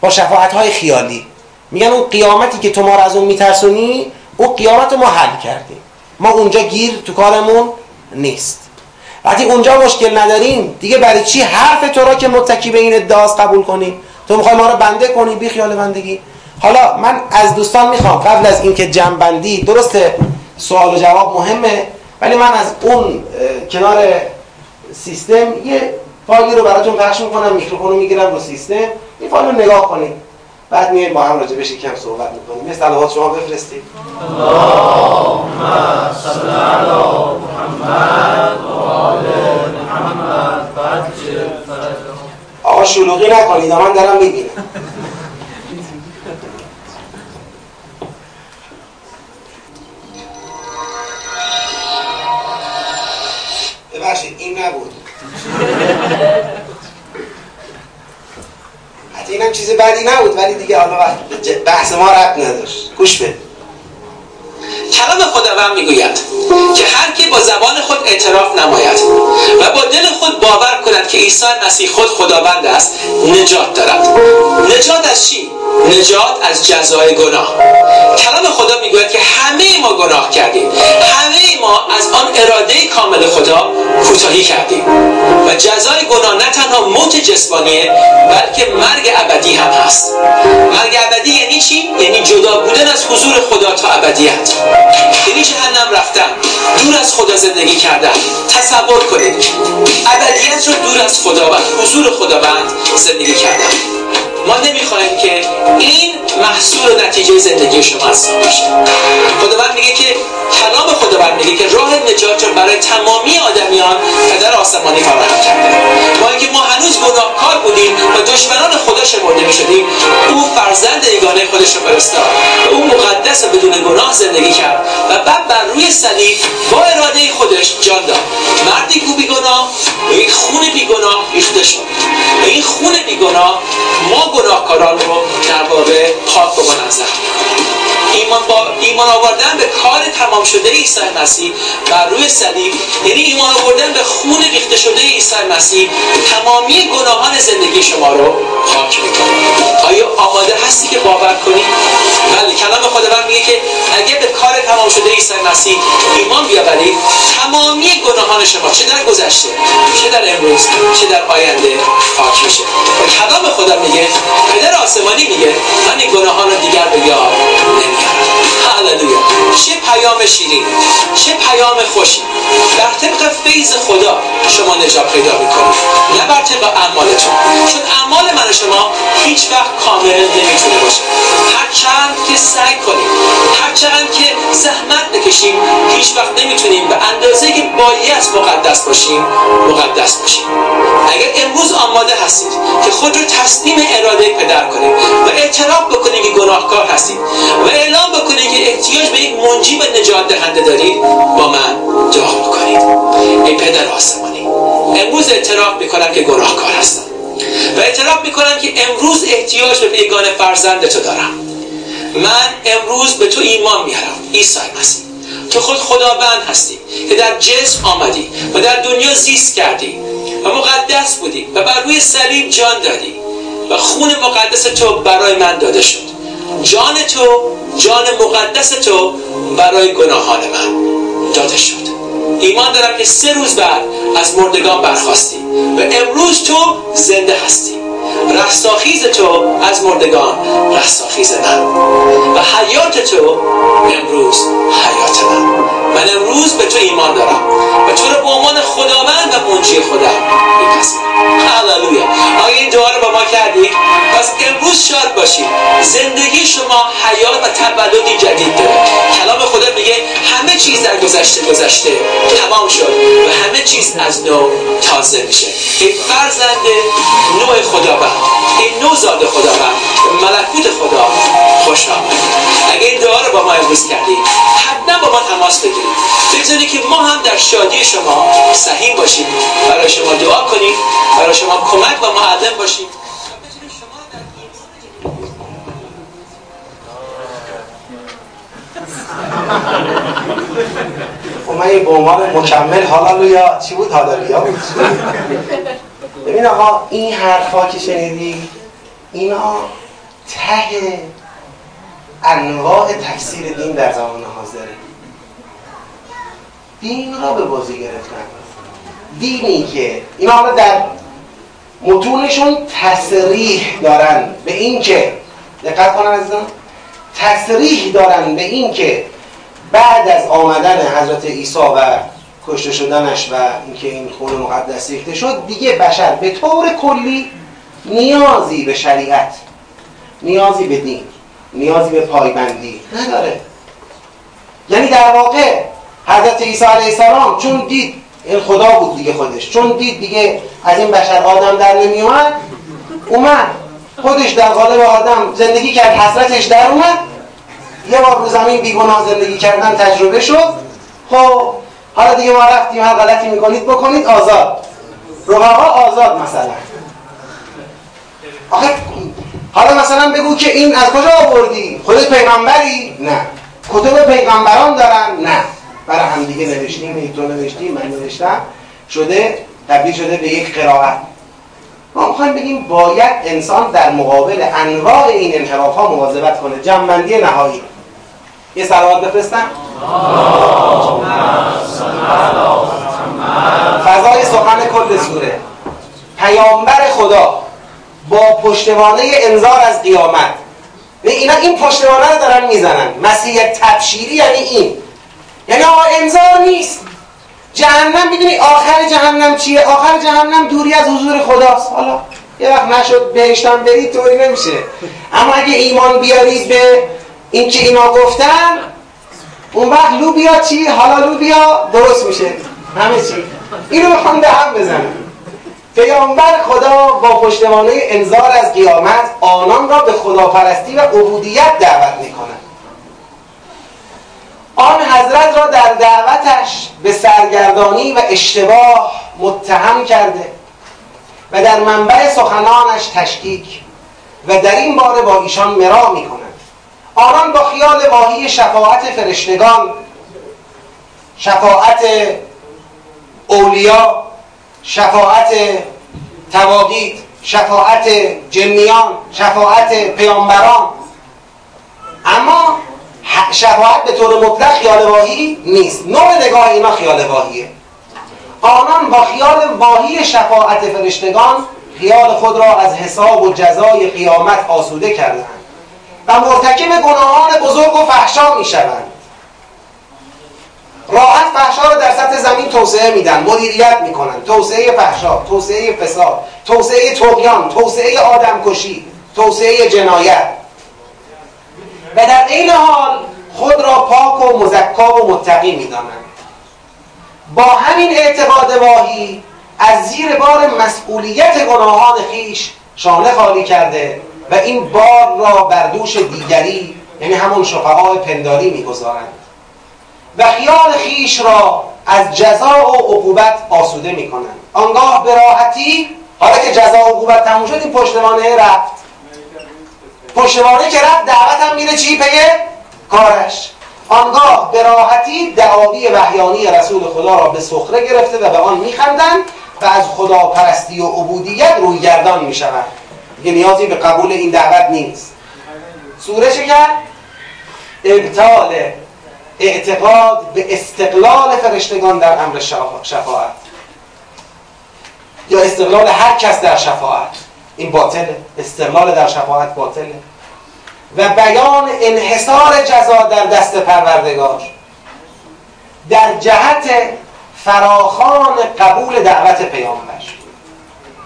با شفاعت های خیالی. میگن اون قیامتی که تو ما رو از اون میترسونی اون قیامت ما حل کردیم. ما اونجا گیر تو کارمون نیست. وقتی اونجا مشکل نداریم دیگه برای چی حرف تو را که متکی به این ادعاست قبول کنیم؟ تو می‌خوای ما رو بنده کنی؟ بی خیال بندگی. حالا من از دوستان می‌خوام قبل از اینکه جنبندی درسته سوال و جواب مهمه ولی من از اون کنار سیستم یه فایلی رو براتون پخش می‌کنم میکروفون رو می‌گیرم رو سیستم این فایل رو نگاه کنید. بعد میایم با هم راجع بهش کم صحبت می‌کنیم. مثل صلوات شما بفرستید. اللهم صل علی محمد و آل محمد آقا شلوغی نکنید من دارم می‌بینم. ببخشید این نبود. اینم چیز بدی نبود ولی دیگه حالا بحث ما رب نداشت. گوش بده کلام خداوند می‌گوید که هر کی با زبان خود اعتراف نماید و با دل خود باور کند که عیسی مسیح خود خداوند است نجات دارد نجات از جزای گناه. کلام خدا می‌گوید که همه ما گناه کردیم. همه ما از آن اراده کامل خدا کوتاهی کردیم. و جزای گناه نه تنها موت جسمانیه بلکه مرگ ابدی هم هست. مرگ ابدی یعنی چی؟ یعنی جدا بودن از حضور خدا تا ابدیت. یعنی جهنم رفتن دور از خدا زندگی کردن. تصور کنید ابدیت رو دور از خداوند حضور خداوند زندگی کردن. ما نمی‌خوایم که این محصول نتیجه زندگی شما هستن باشه خداوند میگه که کلام خداوند میگه که راه نجات رو برای تمامی آدمیان پدر آسمانی فراهم کرده. ما اینکه ما هنوز گناهکار بودیم و دشمنان خدا شمرده می‌شدیم او فرزند یگانه خودش رو فرستاد. او مقدس و بدون گناه زندگی کرد و بعد بر روی صلیب با اراده خودش جان داد. مردی کو گناه به یک خون بیگناه ریخته شد. این خون بیگناه ما گناهکاران رو در پاک و منظم ایمان, با ایمان آوردن به کار تمام شده عیسی مسیح بر روی صلیب. یعنی ایمان آوردن به خون ریخته شده عیسی مسیح. تمامی گناهان زندگی شما رو پاک می‌کنه. آیا آماده هستی که باور کنی؟ بله کلام خداوند میگه که اگه به کار تمام شده عیسی مسیح ایمان بیاورید تمامی گناهان شما چه در گذشته چه در امروز چه در آینده پاک میشه. و کلام خدا میگه پدر آسمانی میگه من این گناهان رو دیگر به یاد نمیارم هللویا چه پیام شیرین چه پیام خوشی. در طبق فیض خدا شما نجات پیدا می‌کنید. نه بر طبق اعمالتون. چون اعمال من شما هیچ وقت کامل نمی‌تونه باشه. هر چند که سعی کنیم هر چند که زحمت بکشیم هیچ وقت نمی‌تونیم به اندازه که باید مقدس باشیم مقدس باشیم. اگر امروز آماده هستید که خود رو تسلیم اراده پدر کنید و اعتراف بکنید که گناهکار هستید و اعلام بکنید که احتیاج به یک منجی و نجات دهنده دارید با من دعا بکنید ای پدر آسمانی امروز اعتراف می‌کنم که گناهکار هستم و اعتراف می‌کنم که امروز احتیاج به یگانه فرزند تو دارم. من امروز به تو ایمان میارم عیسی مسیح. تو خود خداوند هستی که در جسم آمدی و در دنیا زیست کردی و مقدس بودی و بر روی صلیب جان دادی و خون مقدس تو برای من داده شد. جان تو جان مقدس تو برای گناهان من داده شد. ایمان دارم که سه روز بعد از مردگان برخواستی و امروز تو زنده هستی. رستاخیز تو از مردگان رستاخیز من. و حیات تو امروز حیات من. من امروز به تو ایمان دارم. و تو رو به عنوان خداوند و منجی خودم میپذیرم. هللویا. آیا این دعا رو با ما کردید پس امروز شاد باشید زندگی شما حیات و تولدی جدید داره. کلام خدا میگه همه چیز در گذشته گذشته تمام شد و همه چیز از نو تازه میشه. این فرزند نوع خداوند. این نوزاد خداوند. ملکوت خدا خوش آمد اگه این دعا رو با ما امروز کردید حتما با ما تماس بگیرید بگذارید که ما هم در شادی شما سهیم باشیم. برای شما دعا کنیم. برای شما کمک و معلم باشیم. خب من این به عنوان مکمل هالالویا چی بود؟ هالالویا بود. *laughs* ببین آقا این حرفا که شنیدی اینا ته انواع تفسیر دین در زمان حاضره. دین را به بازی گرفتن. دینی که اینا حالا در متونشون تصریح دارن به این که دقت کنن عزیزان تصریح دارن به این که بعد از آمدن حضرت عیسی و کشته شدنش و اینکه این خون مقدس ریخته شد دیگه بشر به طور کلی نیازی به شریعت نیازی به دین نیازی به پایبندی نداره. یعنی در واقع حضرت عیسی علیه السلام چون دید این خدا بود دیگه خودش چون دید دیگه از این بشر آدم در نمیومد اومد. خودش در قالب آدم زندگی کرد حسرتش در اومد. یه بار رو زمین بیگناه زندگی کردن تجربه شد. خب حالا دیگه ما رفتیم هر غلطی می‌کنید بکنید آزاد. رفقا آزاد مثلا. آخه حالا مثلا بگو که این از کجا آوردی؟ خودت پیغمبری؟ نه. کتب پیغمبران دارن؟ نه. برای هم دیگه نوشتیم تو نوشتیم من نوشتم. شده تبدیل شده به یک قرائت. ما می‌خوایم بگیم باید انسان در مقابل انواع این انحراف ها مواظبت کنه. جمعبندی نهایی. یه سلوات بفرستم. فضای سخن کل سوره. پیامبر خدا با پشتوانه انذار از قیامت. اینا این پشتوانه رو دارن می‌زنن. مسیح تبشیری یعنی این. یعنی آقا انذار نیست. جهنم می‌دونی آخر جهنم چیه؟ آخر جهنم دوری از حضور خداست. حالا یه وقت نشد بهشتم برید طوری نمیشه. اما اگه ایمان بیارید به این که اینا گفتن؟ اون وقت لوبیا چی؟ حالا لوبیا درست میشه. همه چی. اینو می‌خوام به هم بزنم. پیامبر خدا با پشتوانه انذار از قیامت آنان را به خداپرستی و عبودیت دعوت می‌کنند آن حضرت را در دعوتش به سرگردانی و اشتباه متهم کرده و در منبع سخنانش تشکیک و در این باره با ایشان مرا می کند آنان با خیال واهی شفاعت فرشتگان شفاعت اولیا شفاعت تواقید شفاعت جنیان شفاعت پیامبران. اما شفاعت به طور مطلق خیال واهی نیست. نوع نگاه اینا خیال واهیه. آنان با خیال واهی شفاعت فرشتگان خیال خود را از حساب و جزای قیامت آسوده کردند. و مرتکب گناهان بزرگ و فحشا می شوند راحت فحشا رو در سطح زمین توسعه میدن مدیریت می‌کنن. توسعه فحشا توسعه فساد توسعه تقیان توسعه آدمکشی توسعه جنایت. و در این حال خود را پاک و مزکا و متقی می‌دانند. با همین اعتقاد واهی از زیر بار مسئولیت گناهان خیش شانه خالی کرده و این بار را بر دوش دیگری یعنی همون شفعاء پنداری می‌گذارند. و خیال خیش را از جزا و عقوبت آسوده می‌کنند. آنگاه به راحتی حالا که جزا و عقوبت تموم شد این پشتوانه رفت. پشتوانه که رفت دعوت هم میره چی؟ پیه؟ کارش. آنگاه به راحتی دعاوی وحیانی رسول خدا را به سخره گرفته و به آن میخندند و از خدا پرستی و عبودیت روی گردان می‌شوند. دیگه نیازی به قبول این دعوت نیست. سوره کرد ابطال اعتقاد به استقلال فرشتگان در امر شفاعت. یا استقلال هر کس در شفاعت. این باطله استقلال در شفاعت باطله و بیان انحصار جزا در دست پروردگار. در جهت فراخان قبول دعوت پیامبر.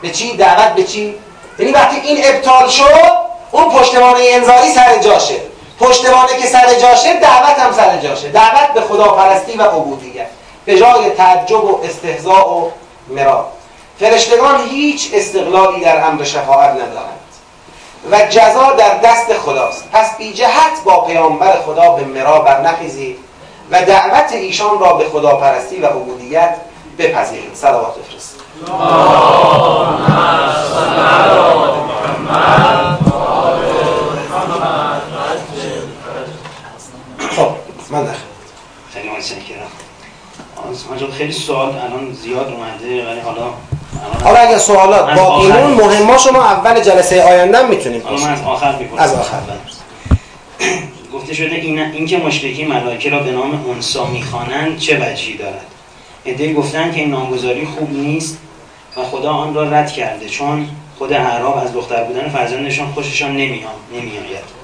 به چی؟ دعوت به چی؟ یعنی وقتی این ابطال شد اون پشتوانه انذاری سر جاشه پشتوانه که سر جاشه دعوت هم سر جاشه دعوت به خداپرستی و عبودیت. به جای تعجب و استهزاء و مرا. فرشتگان هیچ استقلالی در امر شفاعت ندارند. و جزا در دست خداست. پس بی جهت با پیامبر خدا به مرا برنخیزید و دعوت ایشان را به خداپرستی و عبودیت بپذیرید. صلوات بفرستید. خب من داخل خیلی متشکرم. آنجا خیلی سوال الان زیاد اومده ولی حالا حالا اگه سوالات آخر. مون مهما شما اول جلسه آینده می‌تونیم حالا من از آخر می‌پرسم. از آخر. گفته شده این اینکه مشرکی ملائکه را به نام انسا می‌خوانند چه وجهی دارد؟ عدهای گفتن که این نامگذاری خوب نیست. و خدا آن را رد کرده چون خود اعراب از دختر بودن فرزندشان خوششان نمیاد نمیآید.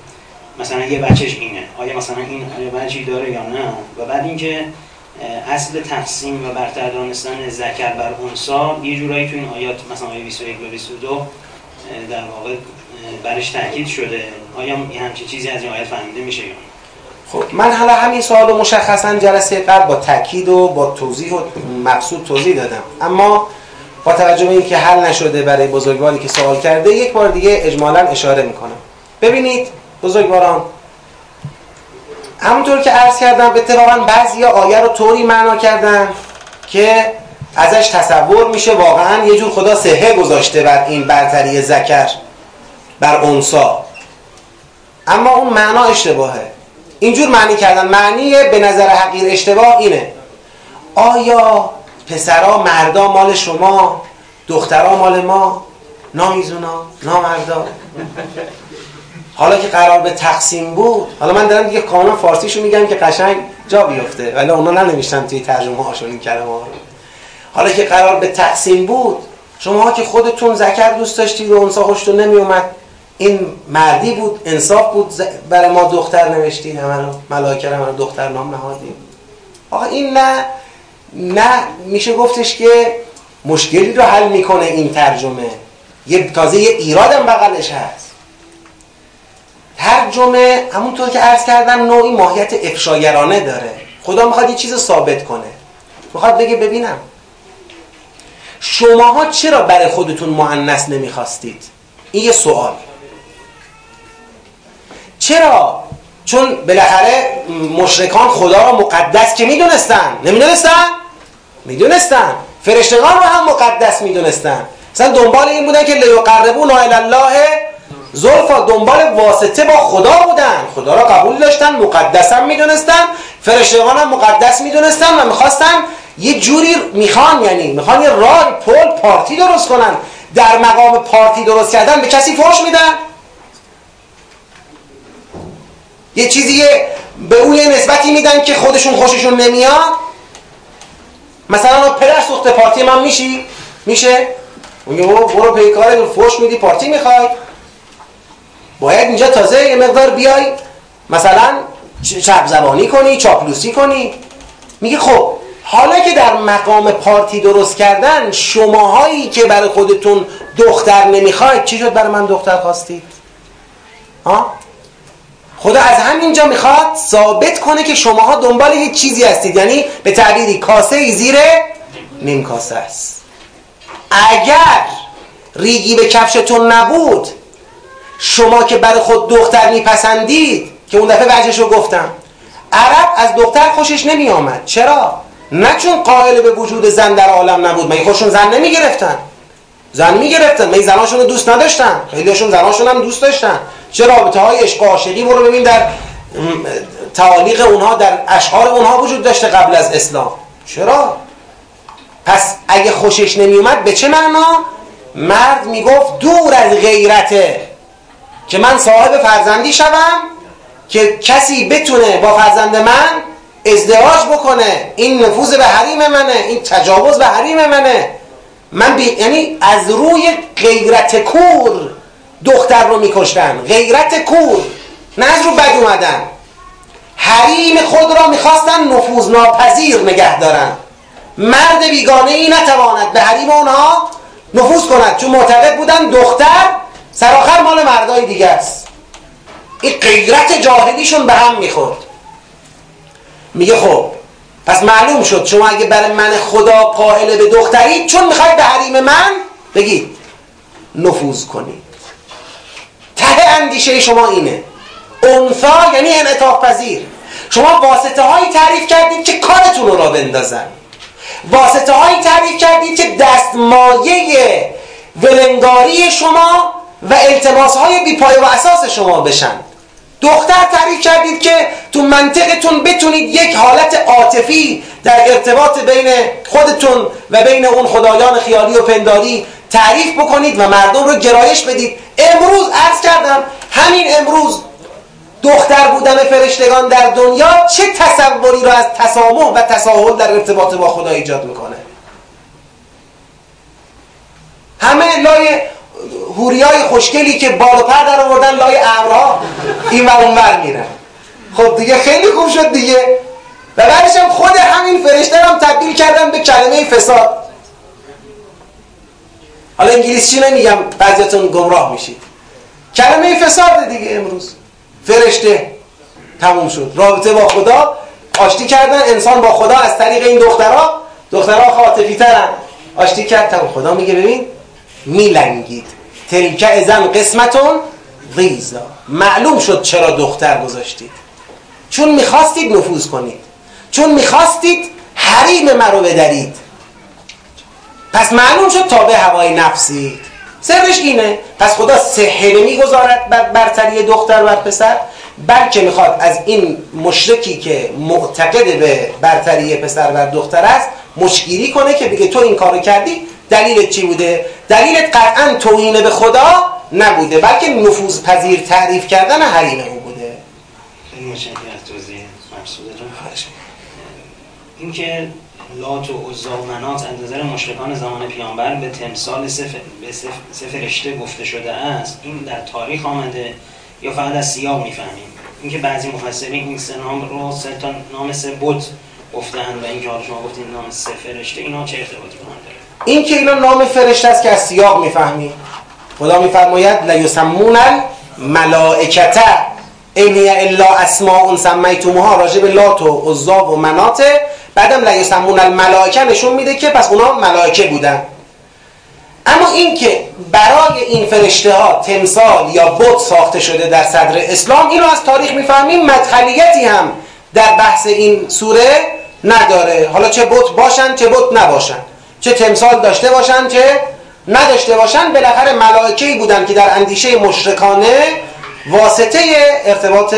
مثلا یه بچهش اینه. آیا مثلا این وجهی داره یا نه؟ و بعد اینکه اصل تقسیم و برتر دانستن ذکر بر انسا یه جورایی تو این آیات مثلا آیه 21 و 22 اه، در واقع برش تاکید شده. آیا یه همچین چیزی از این آیات فهمیده میشه یا خب من حالا همین سوال مشخصا جلسه قبل با تاکید و با توضیح و مقصود توضیح دادم. اما با توجه به اینکه حل نشده برای بزرگواری که سوال کرده یک بار دیگه اجمالا اشاره می‌کنم. ببینید بزرگواران همونطور که عرض کردم اتفاقا بعضی آیه رو طوری معنا کردن که ازش تصور میشه واقعا یه جور خدا سهه گذاشته بر این برتری ذکر بر انسا اما اون معنا اشتباهه. اینجور معنی کردن. معنی به نظر حقیر اشتباه اینه. آیا پسرا مردا مال شما دخترا مال ما. نامیزونا نامردا. حالا که قرار به تقسیم بود حالا من دارم دیگه کاملا فارسیشو میگم که قشنگ جا بیفته ولی اونا ننوشتن توی ترجمه هاشون این کلمه ها حالا که قرار به تقسیم بود شما که خودتون ذکر دوست داشتید و انسا خوشتون نمی اومد این مردی بود انصاف بود برای ما دختر نوشتید همه رو همه دختر نام نهادید. آقا این نه نه میشه گفتش که مشکلی رو حل می‌کنه این ترجمه. یه تازه یه ایرادم بغلش هست. ترجمه همونطور که عرض کردم نوعی ماهیت افشاگرانه داره. خدا می‌خواد یه چیز ثابت کنه. می‌خواد بگه ببینم. شماها چرا برای خودتون مؤنث نمی‌خواستید؟ این یه سوال. چرا؟ چون بالاخره مشرکان خدا را مقدس که می‌دونستن. نمی‌دونستن؟ می‌دونستن. فرشتگان رو هم مقدس می‌دونستن. مثلا دنبال این بودن که لیقربونا الی الله زلفا دنبال واسطه با خدا بودن. خدا را قبول داشتن مقدس هم می‌دونستن فرشتگان هم مقدس می‌دونستن و می‌خواستن یه جوری می‌خوان یعنی می‌خوان یه راه پل پارتی درست کنن. در مقام پارتی درست کردن به کسی فوش میدن. یه چیزی به اون یه نسبتی میدن که خودشون خوششون نمیاد. مثلا پدر سوخته پارتی من میشی؟ میشه؟ میگه برو برو پیکار فوش میدی پارتی می‌خوای. باید اینجا تازه یه مقدار بیای. مثلا چپ زبانی کنی چاپلوسی کنی. میگه خب حالا که در مقام پارتی درست کردن شماهایی که برای خودتون دختر نمی‌خواید چی شد برای من دختر خواستید؟ ها خدا از همینجا می‌خواد ثابت کنه که شماها دنبال یه چیزی هستید. یعنی به تعبیری کاسه ای زیر نیم کاسه است. اگر ریگی به کفشتون نبود شما که برای خود دختر میپسندید که اون دفعه وجهش رو گفتم عرب از دختر خوشش نمی آمد چرا؟ نه چون قائل به وجود زن در عالم نبود. مگه خودشون زن نمی گرفتن زن می گرفتن مگه زناشون رو دوست نداشتن؟ خیلیشون زناشون هم دوست داشتن. چه رابطه های عشق عاشقی برو ببین در تعالیق اونها در اشعار اونها وجود داشته قبل از اسلام چرا؟ پس اگه خوشش نمی اومد به چه معنا؟ مرد می‌گفت دور از غیرته که من صاحب فرزندی شوم که کسی بتونه با فرزند من ازدواج بکنه این نفوذ به حریم منه این تجاوز به حریم منه من بی... یعنی از روی غیرت کور دختر رو میکشتن. غیرت کور. نه از رو بد اومدن. حریم خود را می‌خواستن نفوذ ناپذیر نگه دارن. مرد بیگانه ای نتواند به حریم اونها نفوذ کند. چون معتقد بودن دختر سراخر مال مردای دیگه است. این غیرت جاهلیشون به هم می‌خورد. میگه خب پس معلوم شد شما اگه برای من خدا قائل به دخترید چون می‌خواید به حریم من بگید نفوذ کنید ته اندیشه شما اینه. انثا یعنی انعطاف پذیر. شما واسطه هایی تعریف کردید که کارتون رو را بندازن. واسطه هایی تعریف کردید که دستمایه ولنگاری شما و التماس های بیپای و اساس شما بشن. دختر تعریف کردید که تو منطقتون بتونید یک حالت عاطفی در ارتباط بین خودتون و بین اون خدایان خیالی و پنداری تعریف بکنید و مردم رو گرایش بدید. امروز عرض کردم همین امروز دختر بودن فرشتگان در دنیا چه تصوری را از تسامح و تساهل در ارتباط با خدا ایجاد می‌کنه؟ همه لای هوریای خوشگلی که بال و پر در آوردن لای ابرها این و اونور میرن خب دیگه خیلی خوب شد دیگه. و بعدش خود همین فرشته هم تبدیل کردن به کلمه فساد. حالا انگلیسی نمیگم؟ بعضیتون گمراه میشید. کلمه فساد دیگه امروز. فرشته تموم شد. رابطه با خدا. آشتی کردن انسان با خدا از طریق این دخترها. دخترها خاطفی ترن. آشتی کرد. تموم. خدا میگه ببین میلنگید. تلک ازن قسمتون غیزا معلوم شد چرا دختر گذاشتید. چون می‌خواستید نفوذ کنید. چون می‌خواستید حریم مرو بدرید. پس معلوم شد تابع هوای نفسی. سرش اینه. پس خدا سحر می‌گذارد بر برتری دختر و پسر. بلکه می‌خواد از این مشرکی که معتقد به برتری پسر و دختر است مشگیری کنه که بگه تو این کارو کردی دلیلت چی بوده؟ دلیلت قطعا توهین به خدا نبوده بلکه نفوذ پذیر تعریف کردن حریم او بوده. اینکه لات و عزا و منات از نظر مشرکان زمان پیامبر به تمثال سه فرشته گفته شده است این در تاریخ آمده یا فقط از سیاق می‌فهمیم؟ اینکه بعضی مفسرین این سه نام رو سه تا نام سه بت گفتن و اینکه حالا شما گفتین نام سه فرشته اینا چه ارتباطی با داره؟ این که اینا نام فرشته است که از سیاق می‌فهمیم خدا میفرماید لیسمون الملائکته اینی الا اسماء سمیتموها راجع به لات و عزا و مناته بعدم لیسمون الملائکه نشون میده که پس اونا ملائکه بودن. اما این که برای این فرشته ها تمثال یا بت ساخته شده در صدر اسلام اینو از تاریخ می‌فهمیم مدخلیتی هم در بحث این سوره نداره. حالا چه بت باشن چه بت نباشن. چه تمثال داشته باشن چه نداشته باشن بالاخره ملائکه‌ای بودن که در اندیشه مشرکانه واسطه ارتباط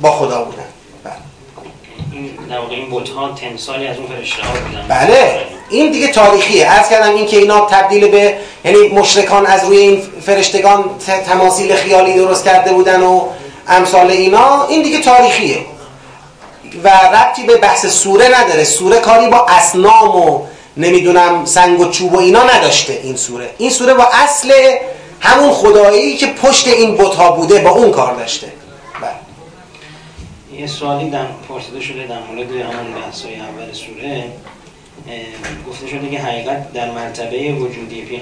با خدا بودن. در واقع این بوت ها تمثالی از اون فرشته ها بودن. بله. این دیگه تاریخیه. عرض کردم این که اینا تبدیل به یعنی مشرکان از روی این فرشتگان تماثیل خیالی درست کرده بودن و امثال اینا این دیگه تاریخیه. و ربطی به بحث سوره نداره. سوره کاری با اسنام و نمی‌دونم سنگ و چوب و اینا نداشته این سوره. این سوره با اصل همون خدایی که پشت این بت ها بوده با اون کار داشته. یه سوالی در پرسیده شده در مورد همون بحث‌های اول سوره. گفته شده که حقیقت در مرتبه وجودی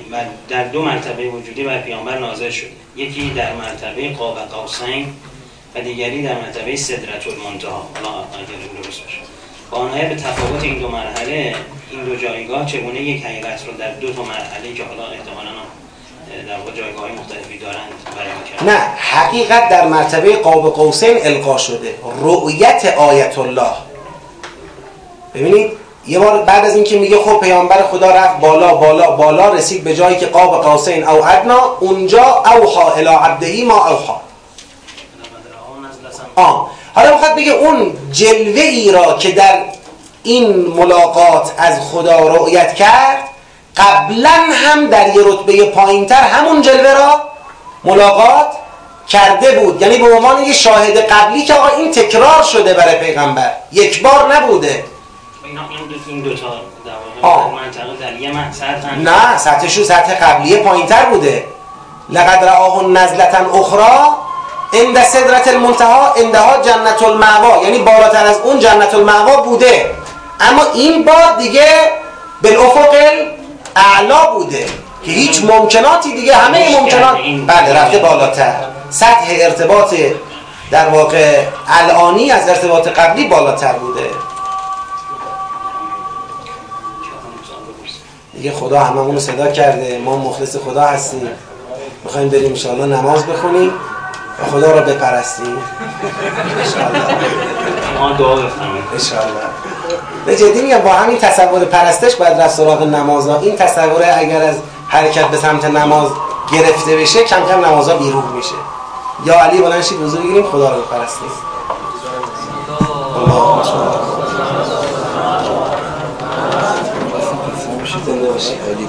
در دو مرتبه وجودی بر پیامبر نازل شد. یکی در مرتبه قاب قوسین و دیگری در مرتبه صدرت المنتها. حالا اگر درست باشه. با به تفاوت این دو مرحله این دو جایگاه چگونه یک حقیقت رو در دو تا مرحله که حالا احتمالاً در واقع جایگاه مختلفی دارند نه حقیقت در مرتبه قاب قوسین القا شده. رؤیت آیت الله. ببینید یه بار بعد از اینکه میگه خب پیامبر خدا رفت بالا بالا بالا رسید به جایی که قاب قوسین او ادنا اونجا اوحا الی عبدهی ما اوحا. آه. حالا می‌خواد بگه اون جلوه ای را که در این ملاقات از خدا رؤیت کرد قبلا هم در یه رتبه پایینتر همون جلوه را ملاقات کرده بود. یعنی به عنوان یه شاهد قبلی که آقا این تکرار شده برای پیغمبر. یک بار نبوده. این دو تا نه سطحشون سطح قبلیه پایینتر بوده. لقد رآه نزلتا اخرى عند صدرت المنتها عندها جنت المعوا یعنی بالاتر از اون جنت المعوا بوده. اما این بار دیگه بالافق اعلا بوده. که هیچ ممکناتی دیگه همه ممکنات بله رفته بالاتر. سطح ارتباط در واقع الانی از ارتباط قبلی بالاتر بوده. دیگه خدا هممون صدا کرده. ما مخلص خدا هستیم. می‌خوایم بریم انشاءالله نماز بخونیم. خدا رو بپرستیم انشاءالله. به جدی میگم با همین تصور پرستش باید رفت سراغ نماز ها. این تصوره اگر از حرکت به سمت نماز گرفته بشه کم کم نمازها بیروح میشه. یا علی بلند شید بگیریم. خدا رو بپرستیم محمد. زنده باشی. علی